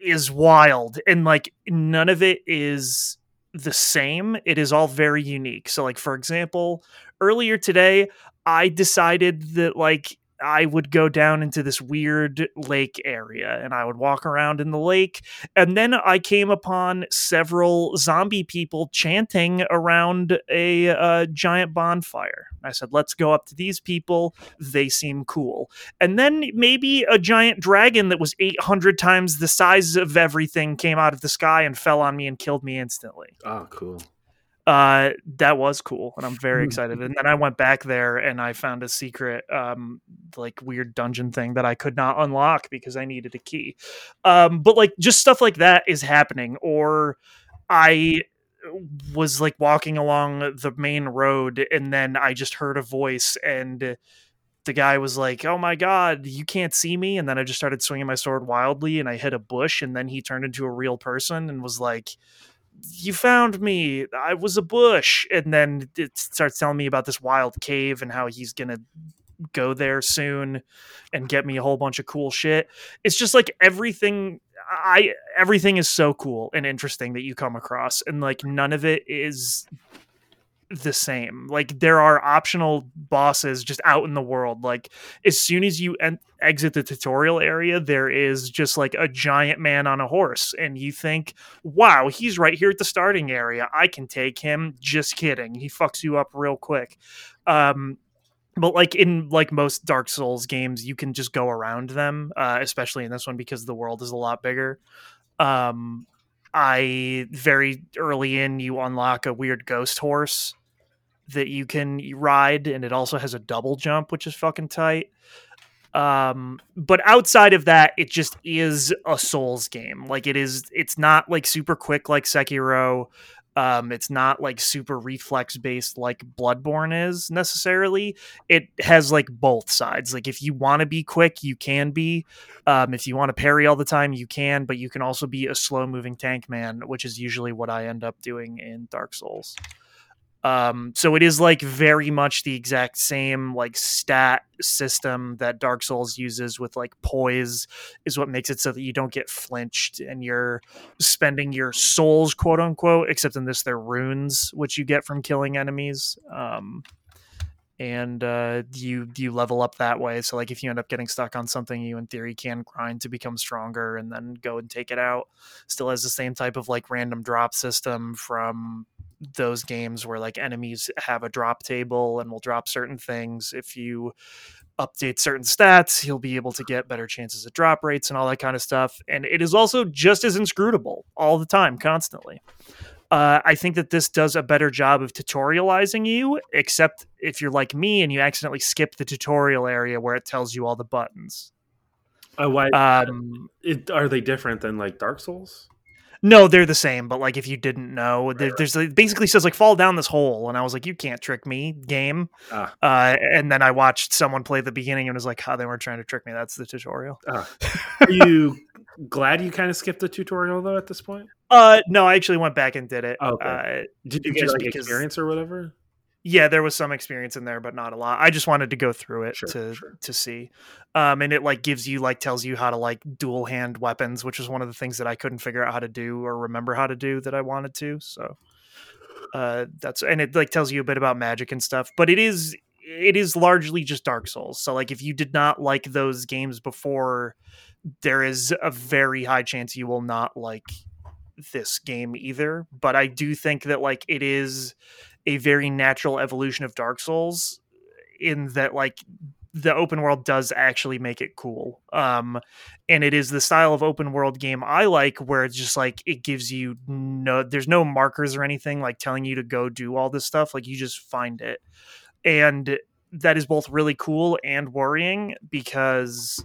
is wild and like none of it is the same. It is all very unique. So like for example earlier today I decided that like I would go down into this weird lake area and I would walk around in the lake. And then I came upon several zombie people chanting around a uh, giant bonfire. I said, let's go up to these people. They seem cool. And then maybe a giant dragon that was 800 times the size of everything came out of the sky and fell on me and killed me instantly. Oh, cool uh, that was cool, and I'm very excited. and then I went back there and I found a secret, um, like weird dungeon thing that I could not unlock because I needed a key. Um, but like just stuff like that is happening, or I was like walking along the main road and then I just heard a voice and the guy was like, "Oh my god, you can't see me!" And then I just started swinging my sword wildly, and I hit a bush, and then he turned into a real person and was like, you found me. I was a bush. And then it starts telling me about this wild cave and how he's going to go there soon and get me a whole bunch of cool shit. It's just like everything I everything is so cool and interesting that you come across and like none of it is the same. Like there are optional bosses just out in the world. Like as soon as you en- exit the tutorial area, there is just like a giant man on a horse, and you think, "Wow, he's right here at the starting area. I can take him." Just kidding. He fucks you up real quick. Um, but like in like most Dark Souls games, you can just go around them, uh, especially in this one because the world is a lot bigger. Um, I very early in you unlock a weird ghost horse that you can ride, and it also has a double jump, which is fucking tight. Um, but outside of that, it just is a Souls game. Like it is, it's not like super quick like Sekiro. Um, it's not like super reflex based like Bloodborne is necessarily. It has like both sides. Like if you want to be quick, you can be. Um, if you want to parry all the time, you can, but you can also be a slow moving tank man, which is usually what I end up doing in Dark Souls. Um, so it is like very much the exact same like stat system that Dark Souls uses with like poise is what makes it so that you don't get flinched and you're spending your souls, quote unquote, except in this they're runes, which you get from killing enemies. Um, and uh, you you level up that way. So like if you end up getting stuck on something, you in theory can grind to become stronger and then go and take it out. Still has the same type of like random drop system from those games where like enemies have a drop table and will drop certain things. If you update certain stats, you'll be able to get better chances at drop rates and all that kind of stuff. And it is also just as inscrutable all the time, constantly. Uh, I think that this does a better job of tutorializing you, except if you're like me and you accidentally skip the tutorial area where it tells you all the buttons. Oh, why? Um, it, are they different than like Dark Souls? No, they're the same. But like, if you didn't know, there, there's basically says like fall down this hole, and I was like, you can't trick me, game. Ah. Uh, and then I watched someone play the beginning and was like, how oh, they weren't trying to trick me. That's the tutorial. Ah. Are you glad you kind of skipped the tutorial though at this point? Uh, no, I actually went back and did it. Oh, okay. Uh, Did you get just like because- experience or whatever? Yeah, there was some experience in there, but not a lot. I just wanted to go through it Sure, to sure. to see. Um, and it like gives you like tells you how to like dual hand weapons, which is one of the things that I couldn't figure out how to do or remember how to do that I wanted to. So uh that's and it like tells you a bit about magic and stuff, but it is it is largely just Dark Souls. So like if you did not like those games before, there is a very high chance you will not like this game either. But I do think that like it is a very natural evolution of Dark Souls in that like the open world does actually make it cool. Um and it is the style of open world game I like where it's just like it gives you no there's no markers or anything like telling you to go do all this stuff like you just find it. And that is both really cool and worrying because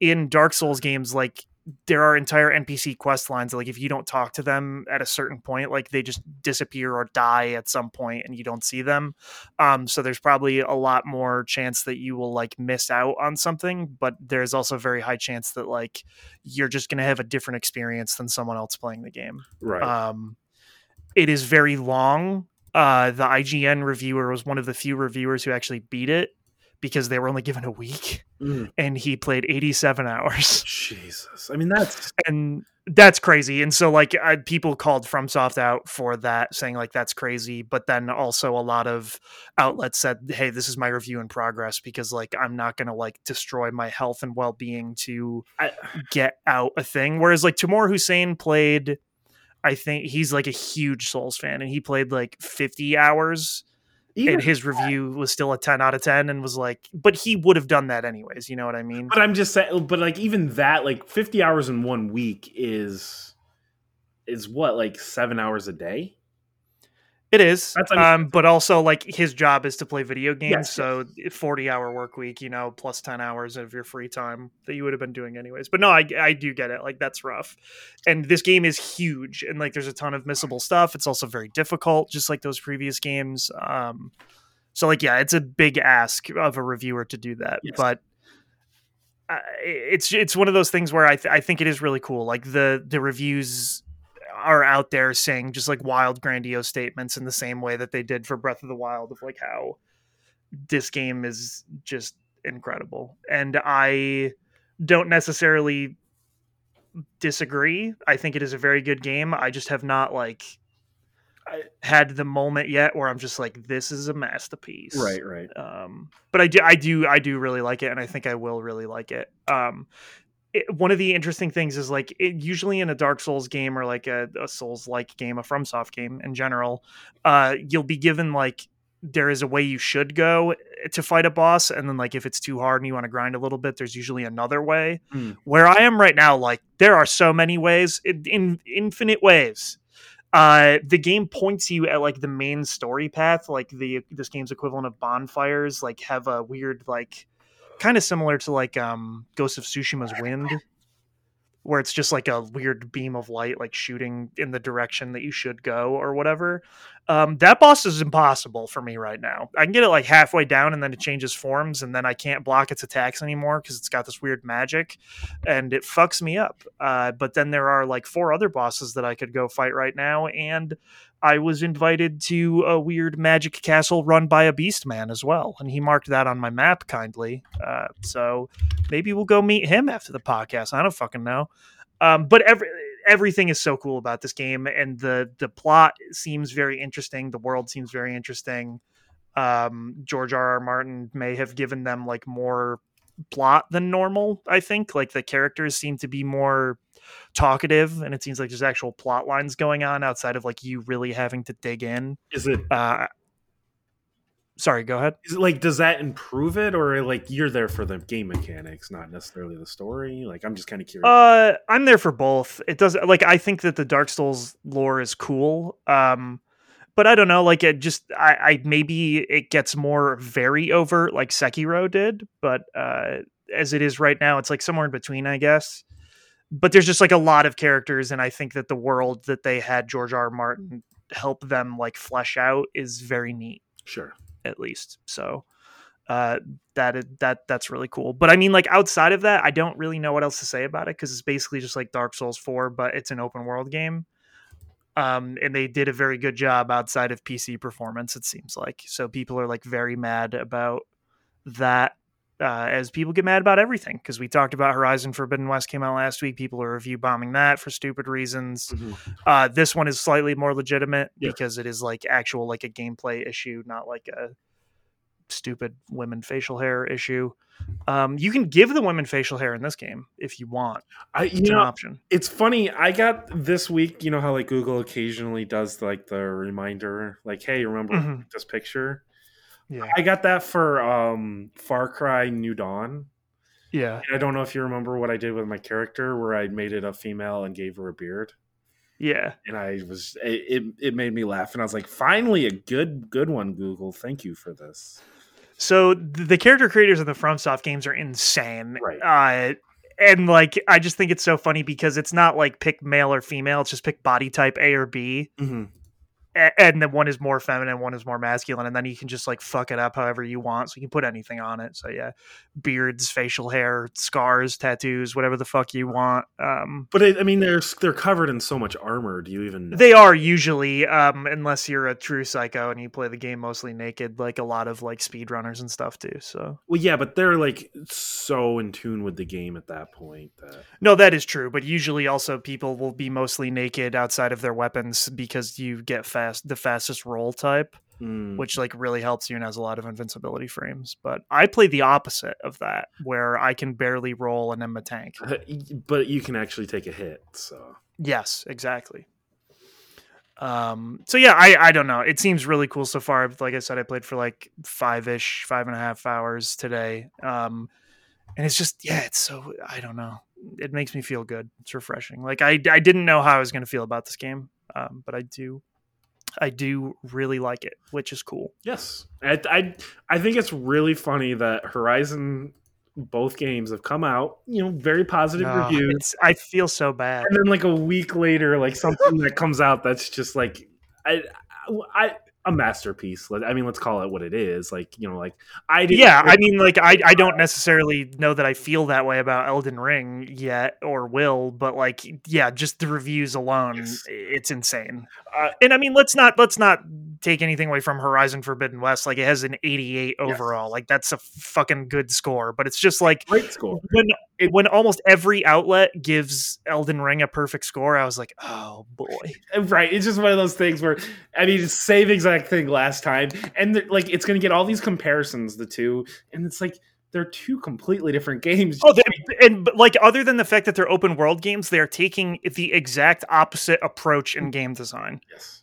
in Dark Souls games like there are entire NPC quest lines like if you don't talk to them at a certain point like they just disappear or die at some point and you don't see them um so there's probably a lot more chance that you will like miss out on something but there's also a very high chance that like you're just going to have a different experience than someone else playing the game Right. um, it is very long. Uh, the IGN reviewer was one of the few reviewers who actually beat it because they were only given a week, Mm, and he played 87 hours, Jesus. I mean, that's and that's crazy. And so, like, I, people called FromSoft out for that, saying like that's crazy. But then also a lot of outlets said, "Hey, this is my review in progress because like I'm not gonna like destroy my health and well being to I, get out a thing." Whereas like Tamoor Hussain played. I think he's like a huge Souls fan, and he played like 50 hours even, and his review was still a 10 out of 10 and was like but he would have done that anyways you know what i mean but I'm just saying. But like, even that, like, 50 hours in one week is is what like seven hours a day. It is That's- I mean- um but also like his job is to play video games Yes, so 40 hour work week you know plus 10 hours of your free time that you would have been doing anyways but no i i do get it like that's rough and this game is huge and like there's a ton of missable stuff it's also very difficult just like those previous games um so like yeah it's a big ask of a reviewer to do that Yes. but uh, it's it's one of those things where I th- I think it is really cool. Like the the reviews are out there saying just like wild grandiose statements in the same way that they did for Breath of the Wild of like how this game is just incredible. And I don't necessarily disagree. I think it is a very good game. I just have not like I- had the moment yet where I'm just like this is a masterpiece Right, right. um but i do i do i do really like it and i think i will really like it um it, one of the interesting things is like it, usually in a dark souls game or like a, a souls like game a fromsoft game in general uh you'll be given like there is a way you should go to fight a boss and then like if it's too hard and you want to grind a little bit there's usually another way Hmm. where i am right now like there are so many ways in, in infinite ways uh the game points you at like the main story path like the this game's equivalent of bonfires like have a weird like kind of similar to like um ghost of tsushima's wind where it's just like a weird beam of light like shooting in the direction that you should go or whatever. Um, that boss is impossible for me right now. I can get it like halfway down and then it changes forms and then I can't block its attacks anymore because it's got this weird magic and it fucks me up. Uh, but then there are like four other bosses that I could go fight right now and I was invited to a weird magic castle run by a beast man as well, and he marked that on my map kindly. Uh, so maybe we'll go meet him after the podcast. I don't fucking know. Um, but every everything is so cool about this game, and the the plot seems very interesting. The world seems very interesting. Um, George R. R. Martin may have given them like more plot than normal. I think like the characters seem to be more talkative and it seems like there's actual plot lines going on outside of like you really having to dig in Is it uh sorry go ahead like does that improve it or like you're there for the game mechanics, not necessarily the story? Like I'm just kind of curious. uh i'm there for both it does like i think that the dark souls lore is cool um but i don't know like it just i i maybe it gets more very overt like sekiro did but uh as it is right now it's like somewhere in between i guess but there's just like a lot of characters and i think that the world that they had george r. R. martin help them like flesh out is very neat sure. At least. So uh that that that's really cool. But i mean like outside of that i don't really know what else to say about it because it's basically just like dark souls 4 but it's an open world game. Um and they did a very good job outside of pc performance it seems like. So people are like very mad about that uh, as people get mad about everything because we talked about Horizon Forbidden West came out last week. People are review bombing that for stupid reasons. Uh, this one is slightly more legitimate Yeah. because it is like actual like a gameplay issue, not like a stupid women facial hair issue. Um, you can give the women facial hair in this game if you want. I It's you an know option. it's funny. I got this week. You know how like Google occasionally does like the reminder, like, "Hey, remember Mhm. this picture?" Yeah, I got that for um Far Cry New Dawn. yeah. And I don't know if you remember what I did with my character, where I made it a female and gave her a beard. Yeah, And I was it, it, made me laugh, and I was like, "Finally, a good good one, Google. Thank you for this." So the character creators in the FromSoft games are insane. Right. Uh, and like, I just think it's so funny because it's not like pick male or female; it's just pick body type A or B, Mm-hmm. And then one is more feminine, one is more masculine, and then you can just like fuck it up however you want. So you can put anything on it. So yeah, beards, facial hair, scars, tattoos, whatever the fuck you want. Um, But it, I mean, they're they're covered in so much armor. Do you even? They are usually, um, unless you're a true psycho and you play the game mostly naked, like a lot of like speedrunners and stuff too. So Well, yeah, but they're like so in tune with the game at that point that no, that is true. But usually, also people will be mostly naked outside of their weapons because you get fast the fastest roll type, Mm. which like really helps you and has a lot of invincibility frames. But I play the opposite of that, where I can barely roll and I'm a tank. but you can actually take a hit. So Yes, exactly. Um, so yeah, I, I don't know. It seems really cool so far. Like I said, I played for like five ish, five and a half hours today. Um, and it's just, yeah, it's so, I don't know. It makes me feel good. It's refreshing. Like I, I didn't know how I was going to feel about this game. Um, but I do, I do really like it, which is cool. yes, I, I I think it's really funny that Horizon both games have come out. You know, very positive Ah, reviews. I feel so bad. and then like a week later like something that comes out that's just like i i a masterpiece. I mean let's call it what it is. Like you know like i didn't yeah i mean like I, I don't necessarily know that i feel that way about elden ring yet or will but like yeah just the reviews alone Yes. it's insane. Uh, and i mean let's not let's not take anything away from horizon forbidden west. Like it has an 88 Yes. overall. Like that's a fucking good score but it's just like great score. when when almost every outlet gives elden ring a perfect score i was like oh boy. Uh, right it's just one of those things where i mean it's same exact thing last time and like it's gonna get all these comparisons the two and it's like they're two completely different games. Oh, and like other than the fact that they're open world games, they are taking the exact opposite approach in mm. game design. yes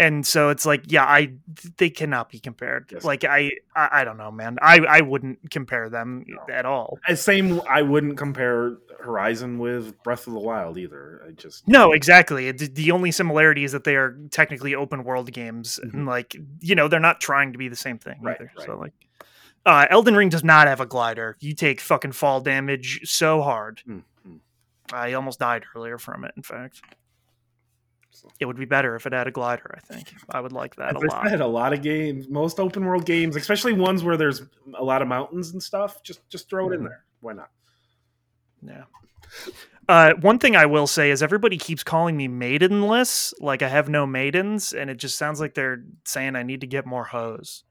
And so it's like, yeah, I they cannot be compared. Yes. Like I, I, I don't know, man. I, I wouldn't compare them No. at all. Same i wouldn't compare horizon with breath of the wild either i just No, exactly. It- The only similarity is that they are technically open world games, and like you know, they're not trying to be the same thing Mm-hmm. Right, either. right. So like, uh, Elden Ring does not have a glider. You take fucking fall damage so hard. Mm, mm. I almost died earlier from it. In fact, it would be better if it had a glider. I think I would like that a I lot. had a lot of games, most open world games, especially ones where there's a lot of mountains and stuff, just just throw it in Mhm. there. Why not? Yeah. Uh, one thing I will say is everybody keeps calling me maidenless, like I have no maidens, and it just sounds like they're saying I need to get more hoes.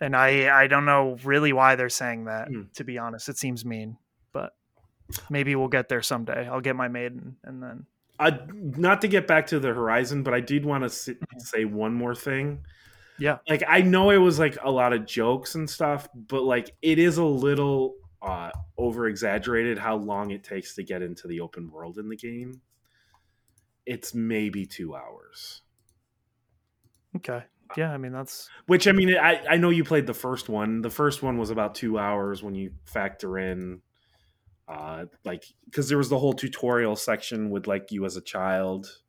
And I I don't know really why they're saying that. Hmm. To be honest, it seems mean, but maybe we'll get there someday. I'll get my maiden, and then Uh, not to get back to the Horizon, but I did want to say one more thing. Yeah. like I know it was like a lot of jokes and stuff, but like it is a little uh, over exaggerated how long it takes to get into the open world in the game. It's maybe two hours. okay, yeah. I mean that's Which I mean, I I know you played the first one. The first one was about two hours when you factor in, uh, like because there was the whole tutorial section with like you as a child,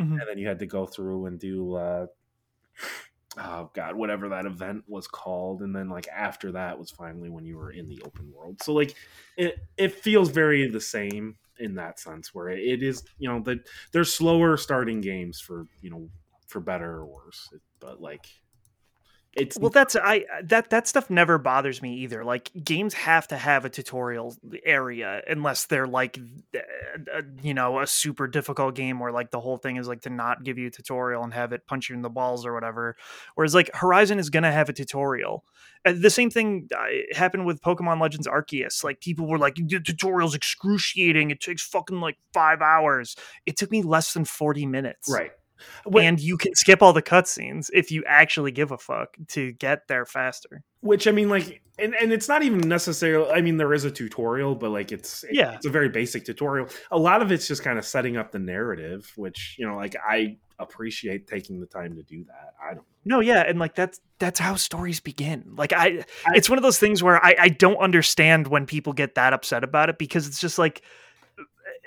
Mhm. and then you had to go through and do, uh, oh god, whatever that event was called, and then like after that was finally when you were in the open world. So like it it feels very the same in that sense, where it is you know that there's slower starting games for you know for better or worse, but like. It's well that's i that that stuff never bothers me either like games have to have a tutorial area unless they're like uh, uh, you know a super difficult game where like the whole thing is like to not give you a tutorial and have it punch you in the balls or whatever. Whereas like horizon is gonna have a tutorial. Uh, the same thing uh, happened with pokemon legends arceus. Like people were like the tutorial's excruciating. It takes fucking like five hours. It took me less than 40 minutes. Right. And you can skip all the cutscenes if you actually give a fuck to get there faster. which I mean, like, and, and it's not even necessarily. I mean, there is a tutorial, but like, it's Yeah. it's a very basic tutorial. A lot of it's just kind of setting up the narrative, which you know, like, I appreciate taking the time to do that. I don't. No, yeah, and like that's that's how stories begin. Like I, I- it's one of those things where I I don't understand when people get that upset about it because it's just like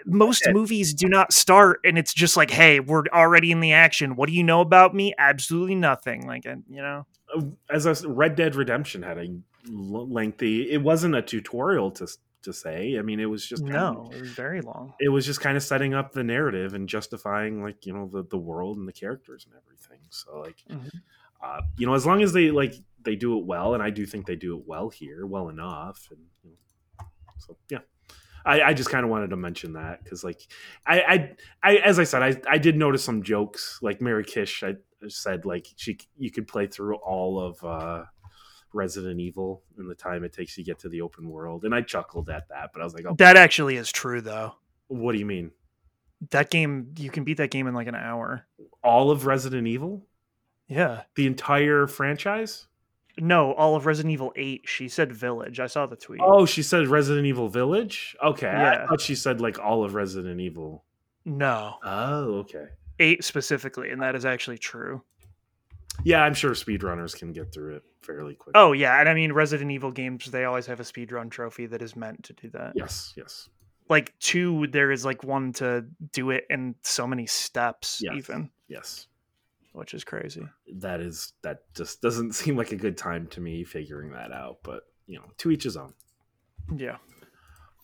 most movies do not start and it's just like, hey, we're already in the action. What do you know about me? Absolutely nothing. Like, you know, As a Red Dead Redemption had a lengthy. It wasn't a tutorial to to say. I mean, it was just kind of- no, it was very long. it was just kind of setting up the narrative and justifying like you know the the world and the characters and everything. So like. Mhm. uh, you know, as long as they like they do it well, and I do think they do it well here, well enough, and you know, so yeah. I, I just kind of wanted to mention that because, like, I, I, I, as I said, I, I did notice some jokes. Like Mary Kish, I said, like she, you could play through all of uh, Resident Evil in the time it takes you to get to the open world, and I chuckled at that. But I was like, oh, That actually is true though. what do you mean? That game, you can beat that game in like an hour. All of Resident Evil, Yeah. the entire franchise? No, all of Resident Evil 8. She said Village. I saw the tweet. Oh, she said Resident Evil Village. Okay, Yeah. I thought she said like all of Resident Evil. No, Oh, okay. 8 specifically, and that is actually true. Yeah, I'm sure speedrunners can get through it fairly quick. Oh, yeah. And I mean, Resident Evil games, they always have a speedrun trophy that is meant to do that. yes, yes, Like, two, there is like one to do it in so many steps, Yes. even, yes. Which is crazy. That is that just doesn't seem like a good time to me figuring that out. But you know, to each his own. Yeah.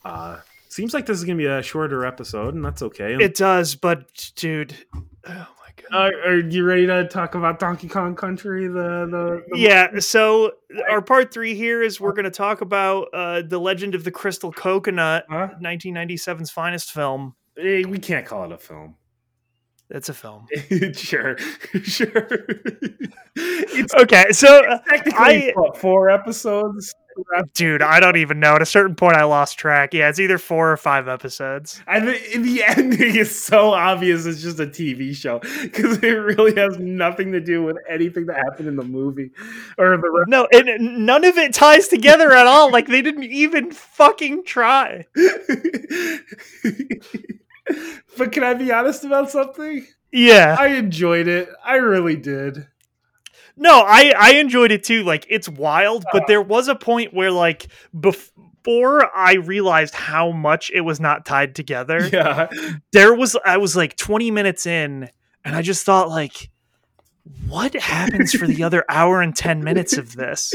Uh, seems like this is gonna be a shorter episode, and that's okay. It does, but dude. Oh, my God. Uh, are you ready to talk about Donkey Kong Country? The the, the yeah so our part three here is we're going to talk about uh the legend of the crystal coconut Huh? 1997's finest film Eh, we can't call it a film. It's a film sure, sure. it's okay so uh, technically I- what, four episodes. dude i don't even know at a certain point i lost track yeah it's either four or five episodes And the, the ending is so obvious. It's just a TV show because it really has nothing to do with anything that happened in the movie or the. no and none of it ties together at all like they didn't even fucking try but can I be honest about something? yeah I enjoyed it. I really did. No, I I enjoyed it too. Like it's wild, but there was a point where like before I realized how much it was not tied together, Yeah. there was I was like 20 minutes in and I just thought like what happens for the other hour and 10 minutes of this?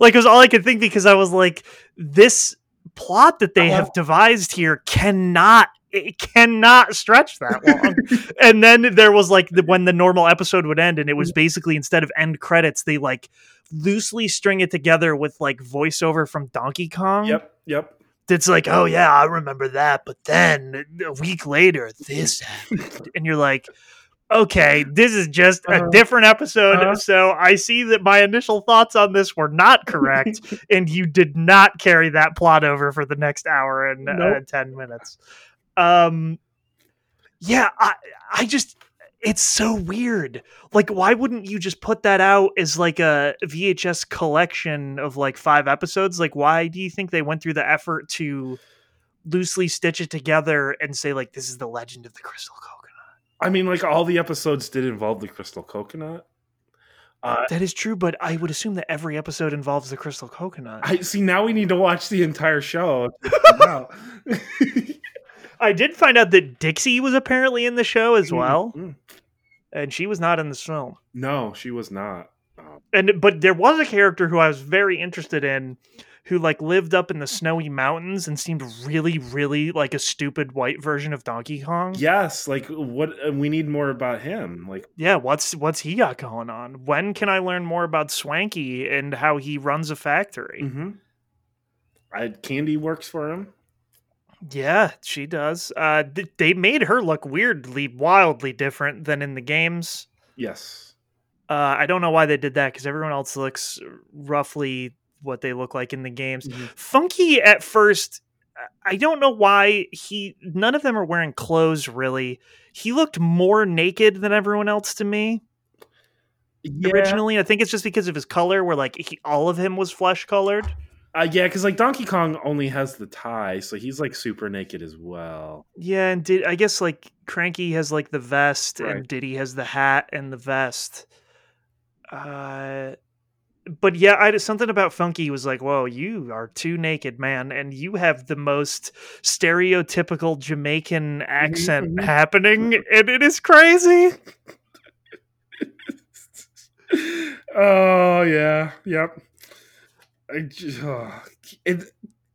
Like it was all I could think because I was like this plot that they Uh-huh. have devised here cannot it cannot stretch that long. and then there was like the, when the normal episode would end, and it was basically instead of end credits, they like loosely string it together with like voiceover from Donkey Kong. Yep, yep. It's like, oh yeah, I remember that, but then a week later, this happened, and you're like. Okay, this is just a Uh-huh. different episode. Uh-huh. So I see that my initial thoughts on this were not correct, and you did not carry that plot over for the next hour and uh, Nope. 10 minutes um yeah i i just it's so weird like why wouldn't you just put that out as like a vhs collection of like five episodes like why do you think they went through the effort to loosely stitch it together and say like this is the legend of the crystal coconut I mean, like all the episodes did involve the crystal coconut. Uh, that is true but i would assume that every episode involves the crystal coconut I see. Now we need to watch the entire show. I did find out that Dixie was apparently in the show as well, Mm, mm. and she was not in this film. No, she was not. Um, And but there was a character who I was very interested in, who like lived up in the snowy mountains and seemed really, really like a stupid white version of Donkey Kong. yes, like what we need more about him. Like, Yeah, what's what's he got going on? When can I learn more about Swanky and how he runs a factory? mhm. I, Candy works for him. Yeah, she does. Uh, th- they made her look weirdly, wildly different than in the games. Yes. Uh, I don't know why they did that because everyone else looks roughly what they look like in the games. Mhm. Funky at first, I don't know why he. None of them are wearing clothes really. He looked more naked than everyone else to me Yeah, originally. I think it's just because of his color, where like he, all of him was flesh colored. Uh, yeah, because like Donkey Kong only has the tie, so he's like super naked as well. Yeah, and did I guess like Cranky has like the vest, Right. and Diddy has the hat and the vest. Uh, but yeah, I something about Funky was like, "Whoa, you are too naked, man, and you have the most stereotypical Jamaican accent mhm. happening, and it is crazy." oh yeah, yep. I just, oh, it,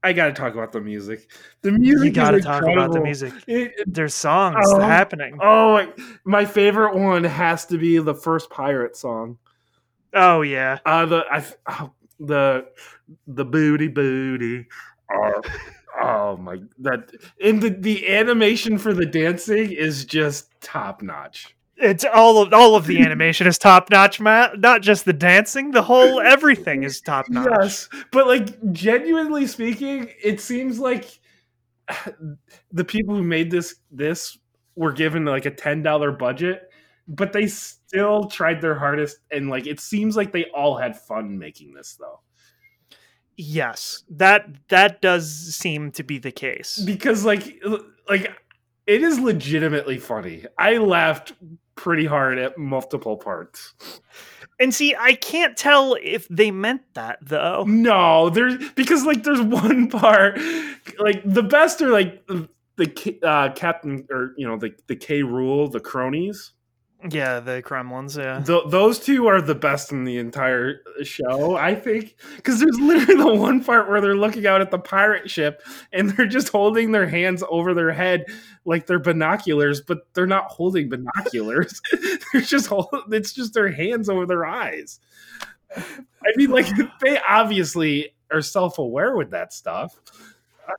I gotta talk about the music. The music You gotta talk about the music. It- it- There's songs Oh, happening. oh, my favorite one has to be the first pirate song. Oh yeah, Uh the I oh, the the booty booty. Oh, oh my that and the the animation for the dancing is just top notch. It's all of all of the animation is top notch, Matt. Not just the dancing, the whole everything is top notch. Yes, but like genuinely speaking, it seems like the people who made this this were given like a ten dollar budget, but they still tried their hardest, and like it seems like they all had fun making this though. Yes, that that does seem to be the case. because like like it is legitimately funny. I laughed pretty hard at multiple parts. And see, I can't tell if they meant that though. No, there's because like there's one part like the best are like the uh, captain or you know the the K. Rool the cronies. Yeah, the Kremlings. Yeah, Th- those two are the best in the entire show, I think, because there's literally the one part where they're looking out at the pirate ship and they're just holding their hands over their head like they're binoculars, but they're not holding binoculars. they're just hold- it's just their hands over their eyes. I mean, like they obviously are self-aware with that stuff.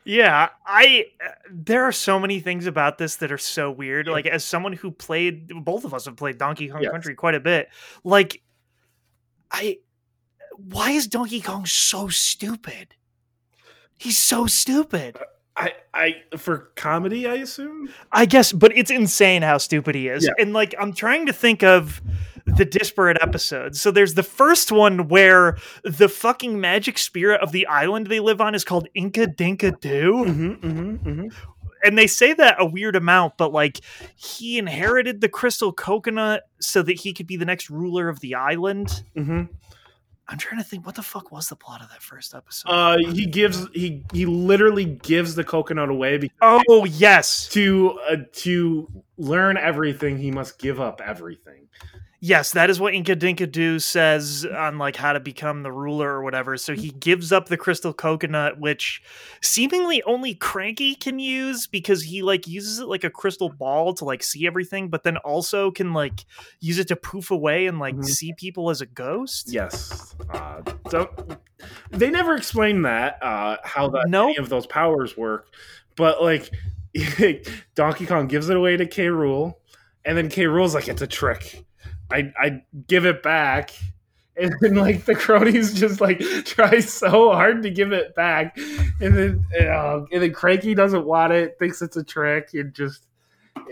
Yeah. I uh, there are so many things about this that are so weird. Yeah. Like as someone who played, both of us have played Donkey Kong Yes. Country quite a bit. Like, I why is Donkey Kong so stupid? He's so stupid. I, I for comedy, I assume. I guess, but it's insane how stupid he is. Yeah. And like, I'm trying to think of the disparate episodes. So there's the first one where the fucking magic spirit of the island they live on is called Inka Dinka Doo. Mm-hmm, mm-hmm, mm-hmm. And they say that a weird amount, but like, he inherited the crystal coconut so that he could be the next ruler of the island. Mm-hmm. I'm trying to think, what the fuck was the plot of that first episode? Uh, he gives he he literally gives the coconut away because oh, yes. to uh, to learn everything he must give up everything. Yes, that is what Inka Dinka Doo says on like how to become the ruler or whatever. So he gives up the crystal coconut, which seemingly only Cranky can use because he like uses it like a crystal ball to like see everything, but then also can like use it to poof away and like Mhm. see people as a ghost. Yes. Uh, don't, they never explain that uh, how that Nope. any of those powers work, but like Donkey Kong gives it away to K. Rool, and then K. Rool's like, "It's a trick." I I give it back. And then, like the cronies just like try so hard to give it back, and then uh, and then Cranky doesn't want it, thinks it's a trick, and just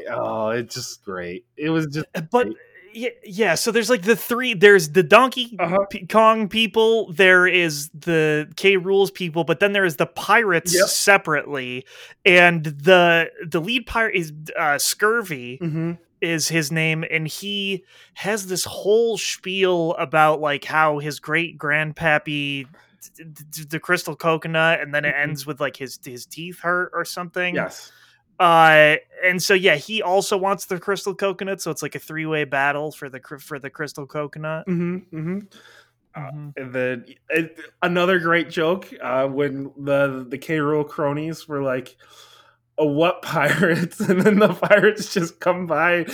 oh, it's just great. It was just But yeah, yeah, so there's like the three there's the Donkey Uh-huh. P- Kong people, there is the K. Rool's people, but then there is the pirates Yep. separately. And the the lead pirate is uh Scurvy. Mhm. Is his name and he has this whole spiel about like how his great grandpappy d- d- the crystal coconut and then it Mhm. ends with like his his teeth hurt or something yes. uh and so yeah he also wants the crystal coconut so it's like a three-way battle for the cr- for the crystal coconut hmm hmm Uh, Mhm. And then it, another great joke uh, when the the K. Rool cronies were like, "What pirates?" And then the pirates just come by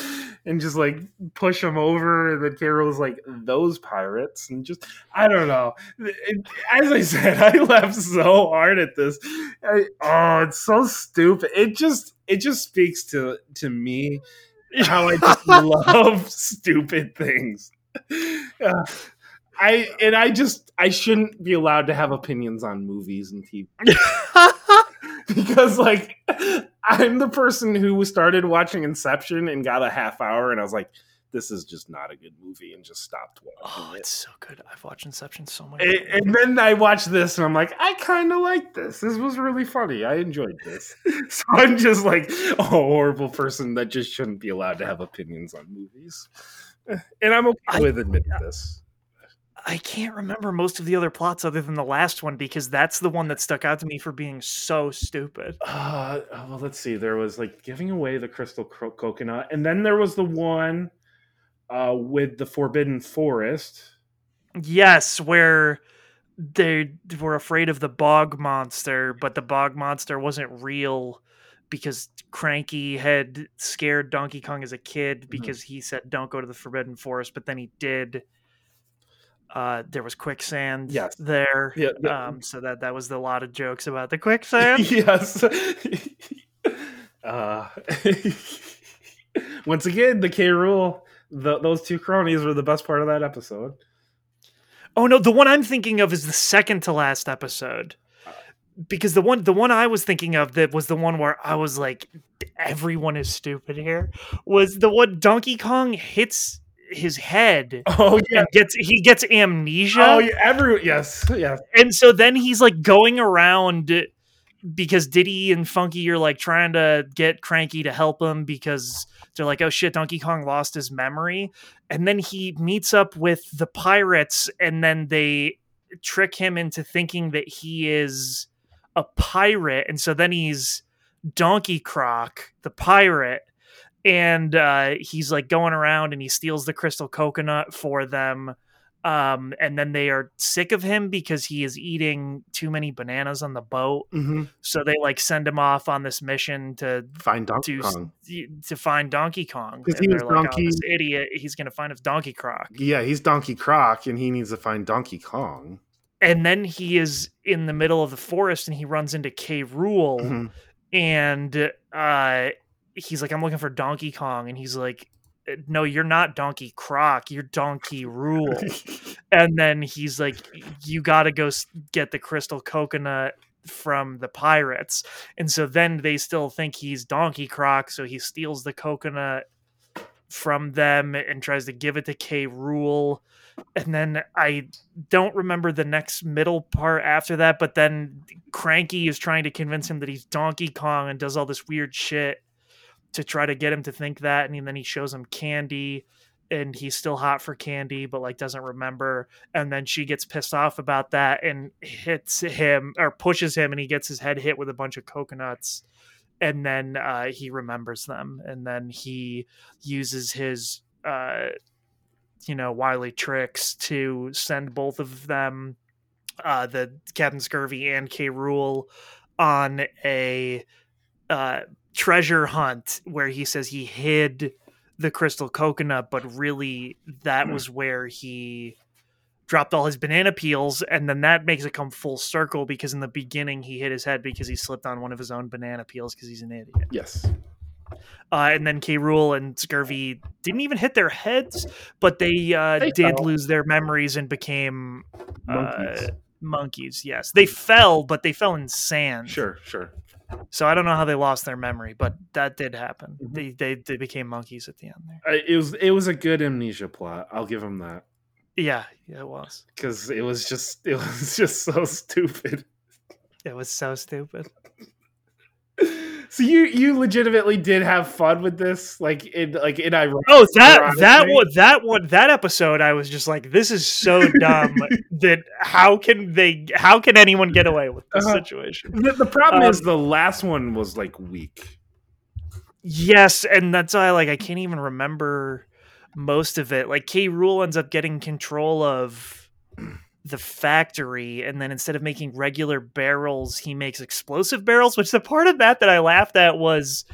and just like push them over, and then K. Rool's like, "Those pirates," and just I don't know. As I said, I laughed so hard at this. I, oh, it's so stupid. It just it just speaks to to me how I just love stupid things. Uh, I and I just I shouldn't be allowed to have opinions on movies and TV because like I'm the person who started watching Inception and got a half hour and I was like, this is just not a good movie and just stopped oh watching it. it's so good i've watched inception so much And, and then I watched this and I'm like, I kind of like this. This was really funny. I enjoyed this. So I'm just like a horrible person that just shouldn't be allowed to have opinions on movies. And I'm okay I- with admitting this. I can't remember most of the other plots other than the last one because that's the one that stuck out to me for being so stupid. Uh, well, let's see. There was like giving away the crystal coconut, and then there was the one uh, with the forbidden forest. Yes, where they were afraid of the bog monster, but the bog monster wasn't real because Cranky had scared Donkey Kong as a kid because he said don't go to the forbidden forest, but then he did. Uh, there was quicksand Yes. there. Yeah, yeah. Um, so that that was a lot of jokes about the quicksand. yes. uh, once again, the K. Rool. The, those two cronies were the best part of that episode. Oh no, the one I'm thinking of is the second to last episode. Because the one the one I was thinking of that was the one where I was like everyone is stupid here was the one Donkey Kong hits his head Oh yeah. gets he gets amnesia Oh yeah. Every yes. Yes. and so then he's like going around because Diddy and Funky are like trying to get Cranky to help him because they're like, oh shit, Donkey Kong lost his memory. And then he meets up with the pirates and then they trick him into thinking that he is a pirate. And so then he's Donkey Croc, the pirate. And uh, he's like going around and he steals the crystal coconut for them um and then they are sick of him because he is eating too many bananas on the boat hmm so they like send him off on this mission to Find Donkey do Kong. to find donkey kong 'Cause and he was like Donkey- oh, this idiot he's gonna find us donkey croc Yeah, he's Donkey Croc, and he needs to find Donkey Kong. and then he is in the middle of the forest and he runs into K. Rool Mhm. and uh he's like i'm looking for donkey kong and he's like uh, no you're not donkey croc you're donkey rule. And then he's like you got to go get the crystal coconut from the pirates. And so then they still think he's donkey croc so he steals the coconut from them and tries to give it to K. Rool. And then i don't remember the next middle part after that but then cranky is trying to convince him that he's donkey kong and does all this weird shit to try to get him to think that and then he shows him candy and he's still hot for candy but like doesn't remember and then she gets pissed off about that and hits him or pushes him and he gets his head hit with a bunch of coconuts and then uh, he remembers them and then he uses his uh, you know wily tricks to send both of them uh the captain scurvy and K. Rool on a uh treasure hunt where he says he hid the crystal coconut but really that Hmm. was where he dropped all his banana peels and then that makes it come full circle because in the beginning he hit his head because he slipped on one of his own banana peels because he's an idiot Yes. uh, and then K. Rool and Scurvy didn't even hit their heads, but they, uh, They did fell. lose their memories and became Monkeys. Uh, monkeys. Yes, they fell, but they fell in sand. Sure, sure. So I don't know how they lost their memory, but that did happen. Mhm. They, they they became monkeys at the end there. I, it was it was a good amnesia plot. I'll give them that Yeah, yeah, it was. because it was just it was just so stupid. It was so stupid. So you you legitimately did have fun with this, like in like in ironic. Oh, that that one that one that episode, I was just like, this is so dumb that how can they how can anyone get away with this Uh-huh. situation? The, the problem Um, is the last one was like weak. Yes, and that's why like I can't even remember most of it. Like K. Rool ends up getting control of the factory, and then instead of making regular barrels, he makes explosive barrels. Which the part of that that I laughed at was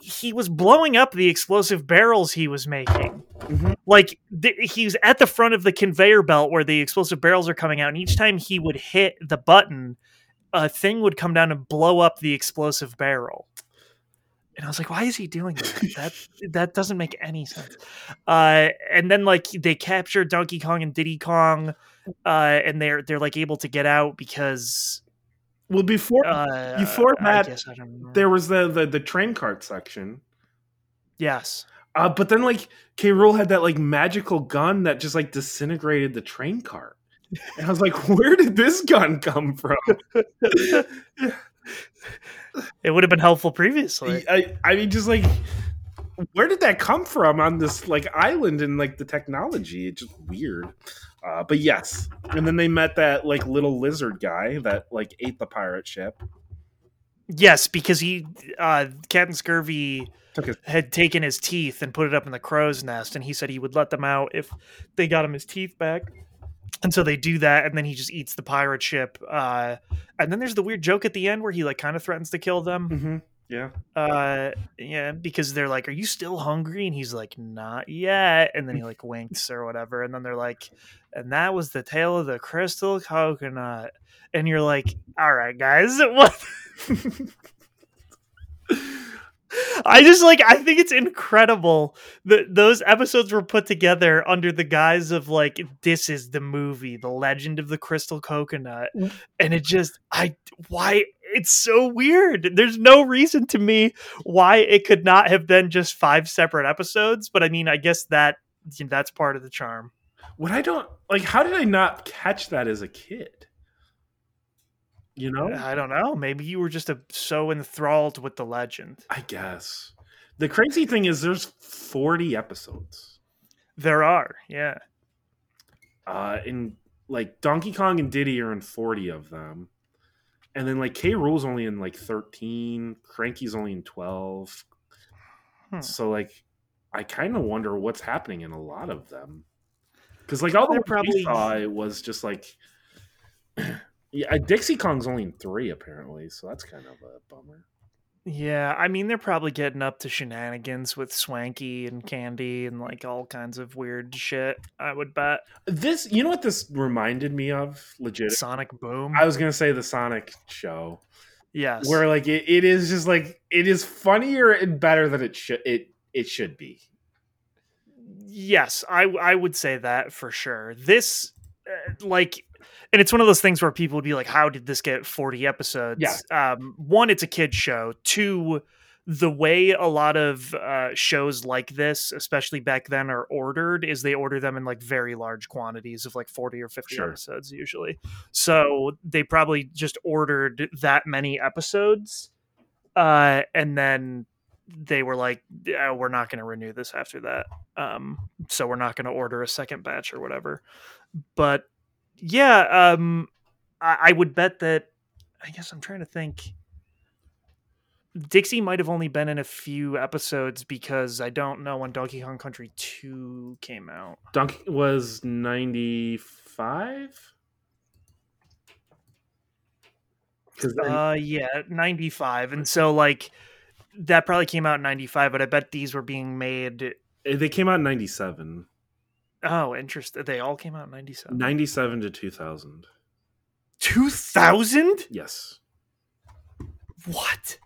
he was blowing up the explosive barrels he was making. Mhm. Like th- he's at the front of the conveyor belt where the explosive barrels are coming out, and each time he would hit the button, a thing would come down and blow up the explosive barrel. And I was like, why is he doing that? That that doesn't make any sense. Uh, and then like they capture Donkey Kong and Diddy Kong, uh, and they're they're like able to get out because Well, before uh, Before I that, I there was the, the the train cart section, yes, uh, but then like K. Rool had that like magical gun that just like disintegrated the train cart, and I was like, where did this gun come from? it would have been helpful previously. I I mean, just like where did that come from on this like island and like the technology? It's just weird. Uh, but yes, and then they met that like little lizard guy that like ate the pirate ship. Yes, because he uh, Captain Skurvy Took his had taken his teeth and put it up in the crow's nest, and he said he would let them out if they got him his teeth back. And so they do that, and then he just eats the pirate ship. Uh, and then there's the weird joke at the end where he like kind of threatens to kill them. hmm yeah. Uh, yeah, because they're like, "Are you still hungry?" And he's like, "Not yet." And then he like winks or whatever. And then they're like, "And that was the tale of the crystal coconut." And you're like, "All right, guys, what?" I just like I think it's incredible that those episodes were put together under the guise of like this is the movie, The Legend of the Crystal Coconut. Mm. And it just I why it's so weird. There's no reason to me why it could not have been just five separate episodes, but I mean I guess that that's part of the charm. What I don't like, how did I not catch that as a kid? You know, I don't know. Maybe you were just a, so enthralled with the legend. I guess the crazy thing is there's 40 episodes. There are, yeah. Uh, in like Donkey Kong and Diddy are in 40 of them. And then like K Rool's only in like 13, Cranky's only in 12. Hmm. So like I kind of wonder what's happening in a lot of them. Cuz like all the They're ones we probably- saw it was just like yeah, Dixie Kong's only in 3 apparently, so that's kind of a bummer. Yeah, I mean they're probably getting up to shenanigans with Swanky and Candy and like all kinds of weird shit. I would bet This you know what this reminded me of legit Sonic Boom. I was going to say the Sonic show. yes, where like it, it is just like it is funnier and better than it should it it should be yes, I I would say that for sure. This uh, like and it's one of those things where people would be like how did this get 40 episodes? Yeah. Um one it's a kid show. Two the way a lot of uh, shows like this, especially back then, are ordered is they order them in like very large quantities of like 40 or 50 Sure. episodes usually. So they probably just ordered that many episodes. Uh, and then they were like, "Yeah, we're not going to renew this after that. Um, so we're not going to order a second batch or whatever. But yeah, um, I, I would bet that. I guess I'm trying to think. Dixie might have only been in a few episodes because I don't know when Donkey Kong Country 2 came out. Donkey was 95? Uh yeah, 95. And so like that probably came out in 95, but I bet these were being made they came out in 97. Oh, interesting. They all came out in 97. 97 to 2000. 2000? Yes. What?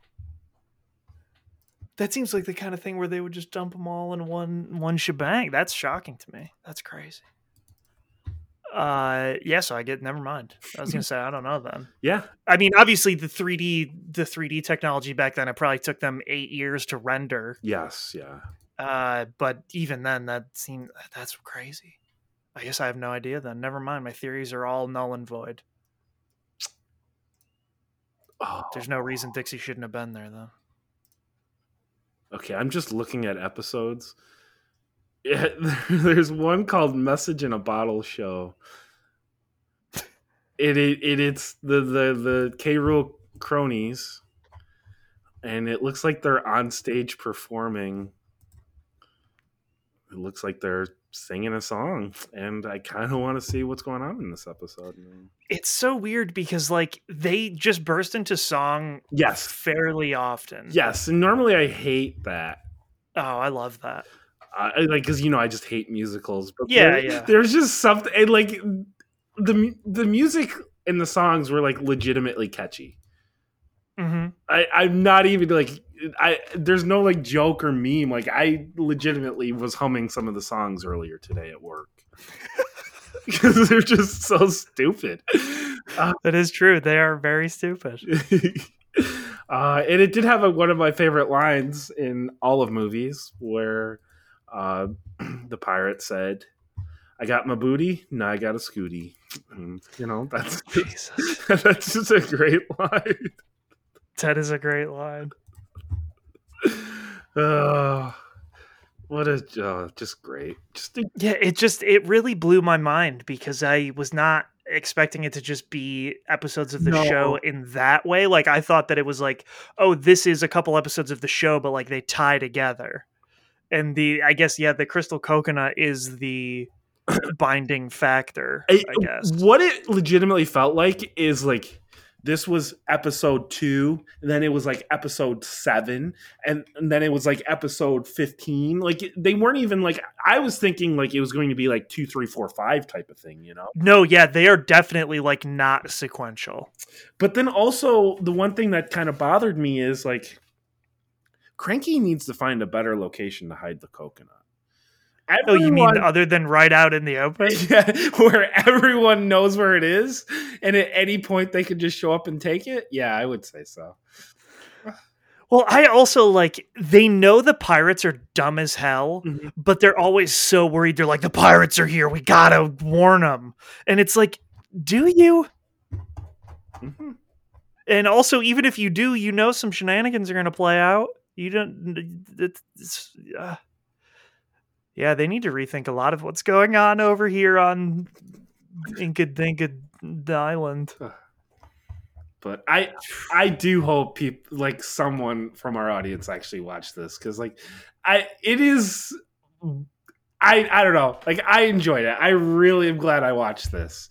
That seems like the kind of thing where they would just dump them all in one one shebang. That's shocking to me. That's crazy. Uh, yeah. So I get. Never mind. I was gonna say I don't know then. Yeah. I mean, obviously the three D the three D technology back then it probably took them eight years to render. Yes. Yeah. Uh, but even then, that seems that's crazy. I guess I have no idea then. Never mind. My theories are all null and void. Oh. There's no reason Dixie shouldn't have been there though. Okay, I'm just looking at episodes. Yeah, there's one called "Message in a Bottle" show. It it, it it's the the the K. Rool cronies, and it looks like they're on stage performing. It looks like they're singing a song, and I kind of want to see what's going on in this episode. It's so weird because like they just burst into song Yes, fairly often. yes. And normally I hate that. Oh, I love that. uh, like because you know I just hate musicals. But Yeah, there- yeah. There's just something and, like the the music and the songs were like legitimately catchy. Hmm I I'm not even like I there's no like joke or meme. Like I legitimately was humming some of the songs earlier today at work because they're just so stupid. Uh, That is true. They are very stupid. uh, and it did have a, one of my favorite lines in all of movies where uh, the pirate said, I got my booty, now I got a scooty. And, you know, that's that's just a great line. That is a great line. Oh, what a oh, just great. Just a, Yeah, it just it really blew my mind because I was not expecting it to just be episodes of the No. show in that way. Like I thought that it was like, oh, this is a couple episodes of the show, but like they tie together. And the I guess yeah, the crystal coconut is the binding factor, I, I- guess. What it legitimately felt like is like this was episode two, and then it was like episode seven, and, and then it was like episode fifteen. Like they weren't even like I was thinking like it was going to be like two, three, four, five type of thing, you know. No, yeah, they are definitely like not sequential. But then also the one thing that kind of bothered me is like Cranky needs to find a better location to hide the coconut. Oh, you mean other than right out in the open? yeah, where everyone knows where it is, and at any point they could just show up and take it. Yeah, I would say so. Well, I also like they know the pirates are dumb as hell, Mhm. but they're always so worried. They're like, the pirates are here. We gotta warn them. And it's like, do you? Mhm. And also, even if you do, you know some shenanigans are gonna play out. You don't. It's, it's, uh, yeah, they need to rethink a lot of what's going on over here on Inkadinka Island. But I, I do hope people like someone from our audience actually watch this because like, I it is. I, I don't know. Like I enjoyed it. I really am glad I watched this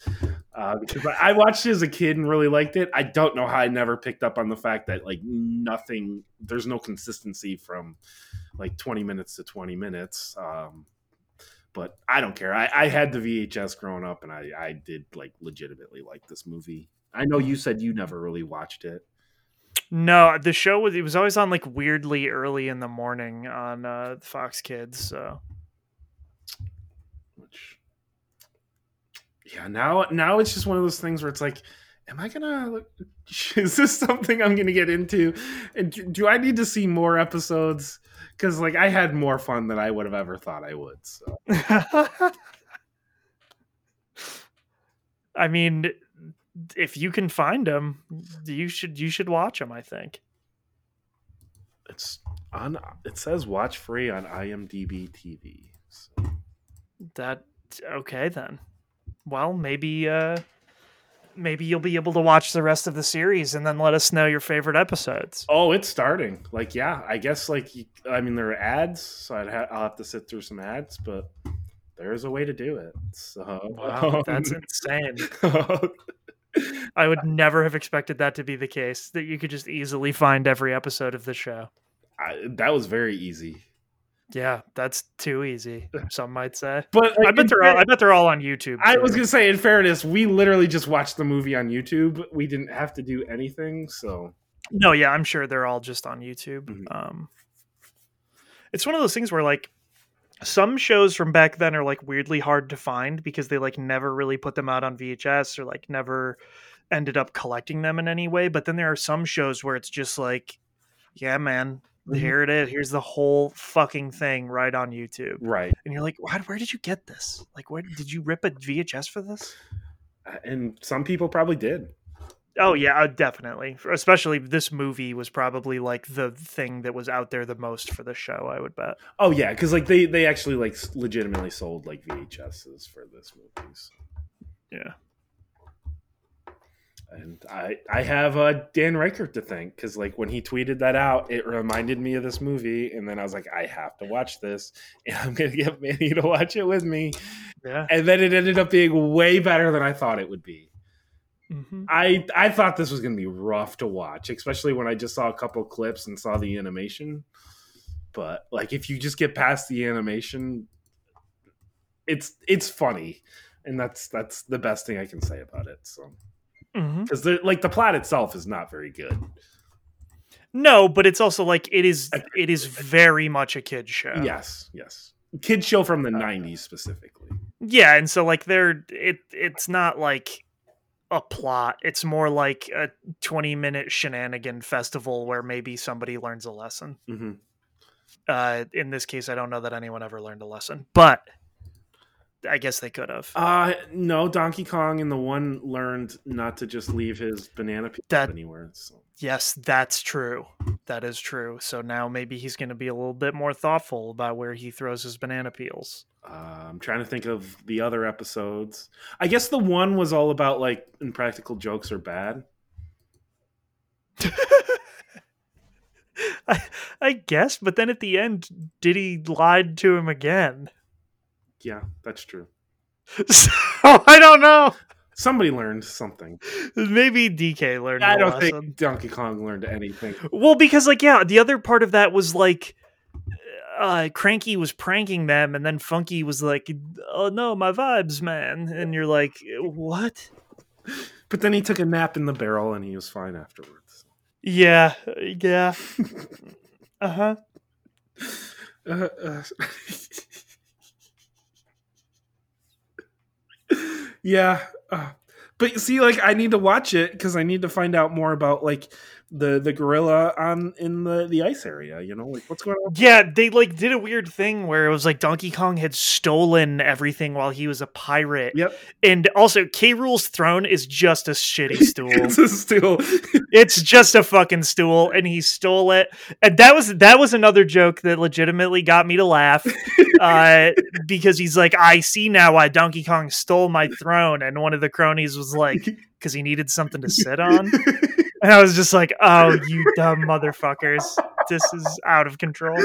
uh, because I- watched it as a kid and really liked it. I don't know how I never picked up on the fact that like nothing. There's no consistency from like 20 minutes to 20 minutes. Um, but I don't care. I, I had the VHS growing up, and I, I did like legitimately like this movie. I know you said you never really watched it. No, the show was it was always on like weirdly early in the morning on uh Fox Kids. So yeah, now now it's just one of those things where it's like, am I gonna? Is this something I'm gonna get into? And do, do I need to see more episodes? Because like I had more fun than I would have ever thought I would. So I mean, if you can find them, you should you should watch them. I think. it's on. It says watch free on IMDb TV. So. That okay then. Well, maybe uh maybe you'll be able to watch the rest of the series and then let us know your favorite episodes. Oh, it's starting. Like, yeah, I guess like you- I mean there are ads, so I'd ha- I'll have to sit through some ads, but there's a way to do it. So Wow, that's insane. I would never have expected that to be the case. That you could just easily find every episode of the show. I, that was very easy. Yeah, that's too easy. Some might say. But I bet they're all, I bet they're all on YouTube. I was gonna say, in fairness, we literally just watched the movie on YouTube. We didn't have to do anything, so No, yeah, I'm sure they're all just on YouTube. Mhm. Um, it's one of those things where like some shows from back then are like weirdly hard to find because they like never really put them out on VHS or like never ended up collecting them in any way. But then there are some shows where it's just like, yeah, man. Here it is. Here's the whole fucking thing right on YouTube, right. and you're like, where did you get this? Like, where did you rip a VHS for this? And some people probably did. Oh yeah, uh, definitely. Especially this movie was probably like the thing that was out there the most for the show. I would bet. Oh yeah, because like they they actually like legitimately sold like VHSs for this movie. So. Yeah. And I I have uh, Dan Reichert to thank because like when he tweeted that out, it reminded me of this movie, and then I was like, I have to watch this, and I'm gonna get Manny to watch it with me, Yeah. and then it ended up being way better than I thought it would be. hmm I I thought this was gonna be rough to watch, especially when I just saw a couple clips and saw the animation. But like, if you just get past the animation, it's it's funny, and that's that's the best thing I can say about it. So hmm because like the plot itself is not very good. No, but it's also like it is. It is very much a kid show. Yes, yes, kid show from the Uh, '90s specifically. Yeah, and so like they're it. It's not like a plot. It's more like a twenty-minute shenanigan festival where maybe somebody learns a lesson. hmm Uh, in this case, I don't know that anyone ever learned a lesson, but I guess they could have. Uh no, Donkey Kong and the one learned not to just leave his banana peel That- anywhere. So. Yes, that's true. That is true. So now maybe he's going to be a little bit more thoughtful about where he throws his banana peels. Uh, I'm trying to think of the other episodes. I guess the one was all about like impractical jokes are bad. I, I guess, but then at the end, Diddy lied to him again. Yeah, that's true. So I don't know. Somebody learned something. Maybe DK learned. I don't lesson. think Donkey Kong learned anything. Well, because like yeah, the other part of that was like uh Cranky was pranking them and then Funky was like, "Oh no, my vibes, man." And you're like, "What?" But then he took a nap in the barrel and he was fine afterwards. Yeah. Yeah. Uh-huh. Uh, uh, yeah, uh, but you see, like, I need to watch it because I need to find out more about like the the gorilla on in the the ice area. You know, like what's going on. Yeah, they like did a weird thing where it was like Donkey Kong had stolen everything while he was a pirate. Yep, And also K Rool's throne is just a shitty stool. it's a still. it's just a fucking stool and he stole it. And that was that was another joke that legitimately got me to laugh. Uh because he's like, I see now why Donkey Kong stole my throne. And one of the cronies was like, because he needed something to sit on. And I was just like, oh, you dumb motherfuckers. This is out of control.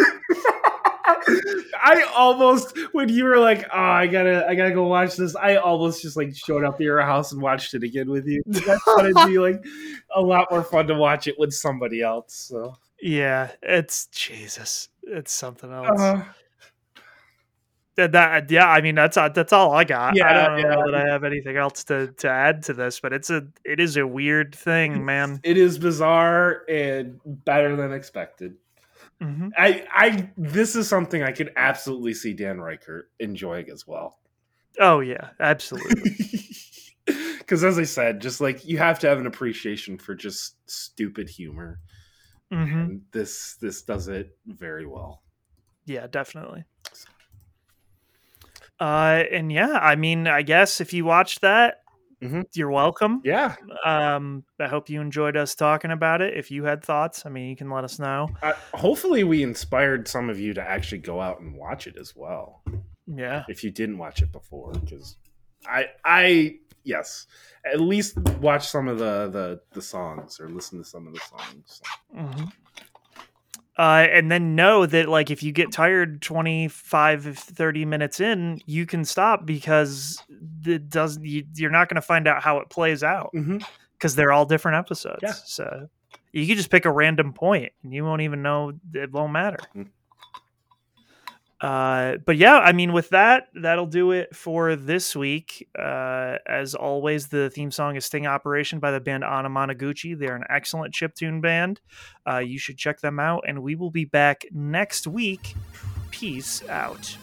I almost when you were like, "Oh, I gotta, I gotta go watch this." I almost just like showed up at your house and watched it again with you. That's gonna be like a lot more fun to watch it with somebody else. So, Yeah, it's Jesus. It's something else. uh, that, yeah i mean that's uh, that's all i got yeah, i don't know yeah. that i have anything else to to add to this but it's a it is a weird thing man it is bizarre and better than expected. Mhm. I, I, this is something I could absolutely see Dan Reichert enjoying as well. oh yeah absolutely Because as I said, just like you have to have an appreciation for just stupid humor, hmm and this this does it very well. yeah definitely uh and yeah i mean i guess if you watched that Mhm. you're welcome Yeah, um i hope you enjoyed us talking about it if you had thoughts i mean you can let us know uh, hopefully we inspired some of you to actually go out and watch it as well yeah if you didn't watch it before because i i yes, at least watch some of the the the songs or listen to some of the songs. Mm-hmm. Uh, and then know that like if you get tired 25 30 minutes in you can stop because it does you, you're not going to find out how it plays out because Mm-hmm. they're all different episodes Yeah. so you can just pick a random point and you won't even know it won't matter Mm. Uh, but yeah, I mean, with that, that'll do it for this week. Uh, as always, the theme song is Sting Operation by the band Anamanaguchi. They're an excellent chiptune band. Uh, you should check them out, and we will be back next week. Peace out.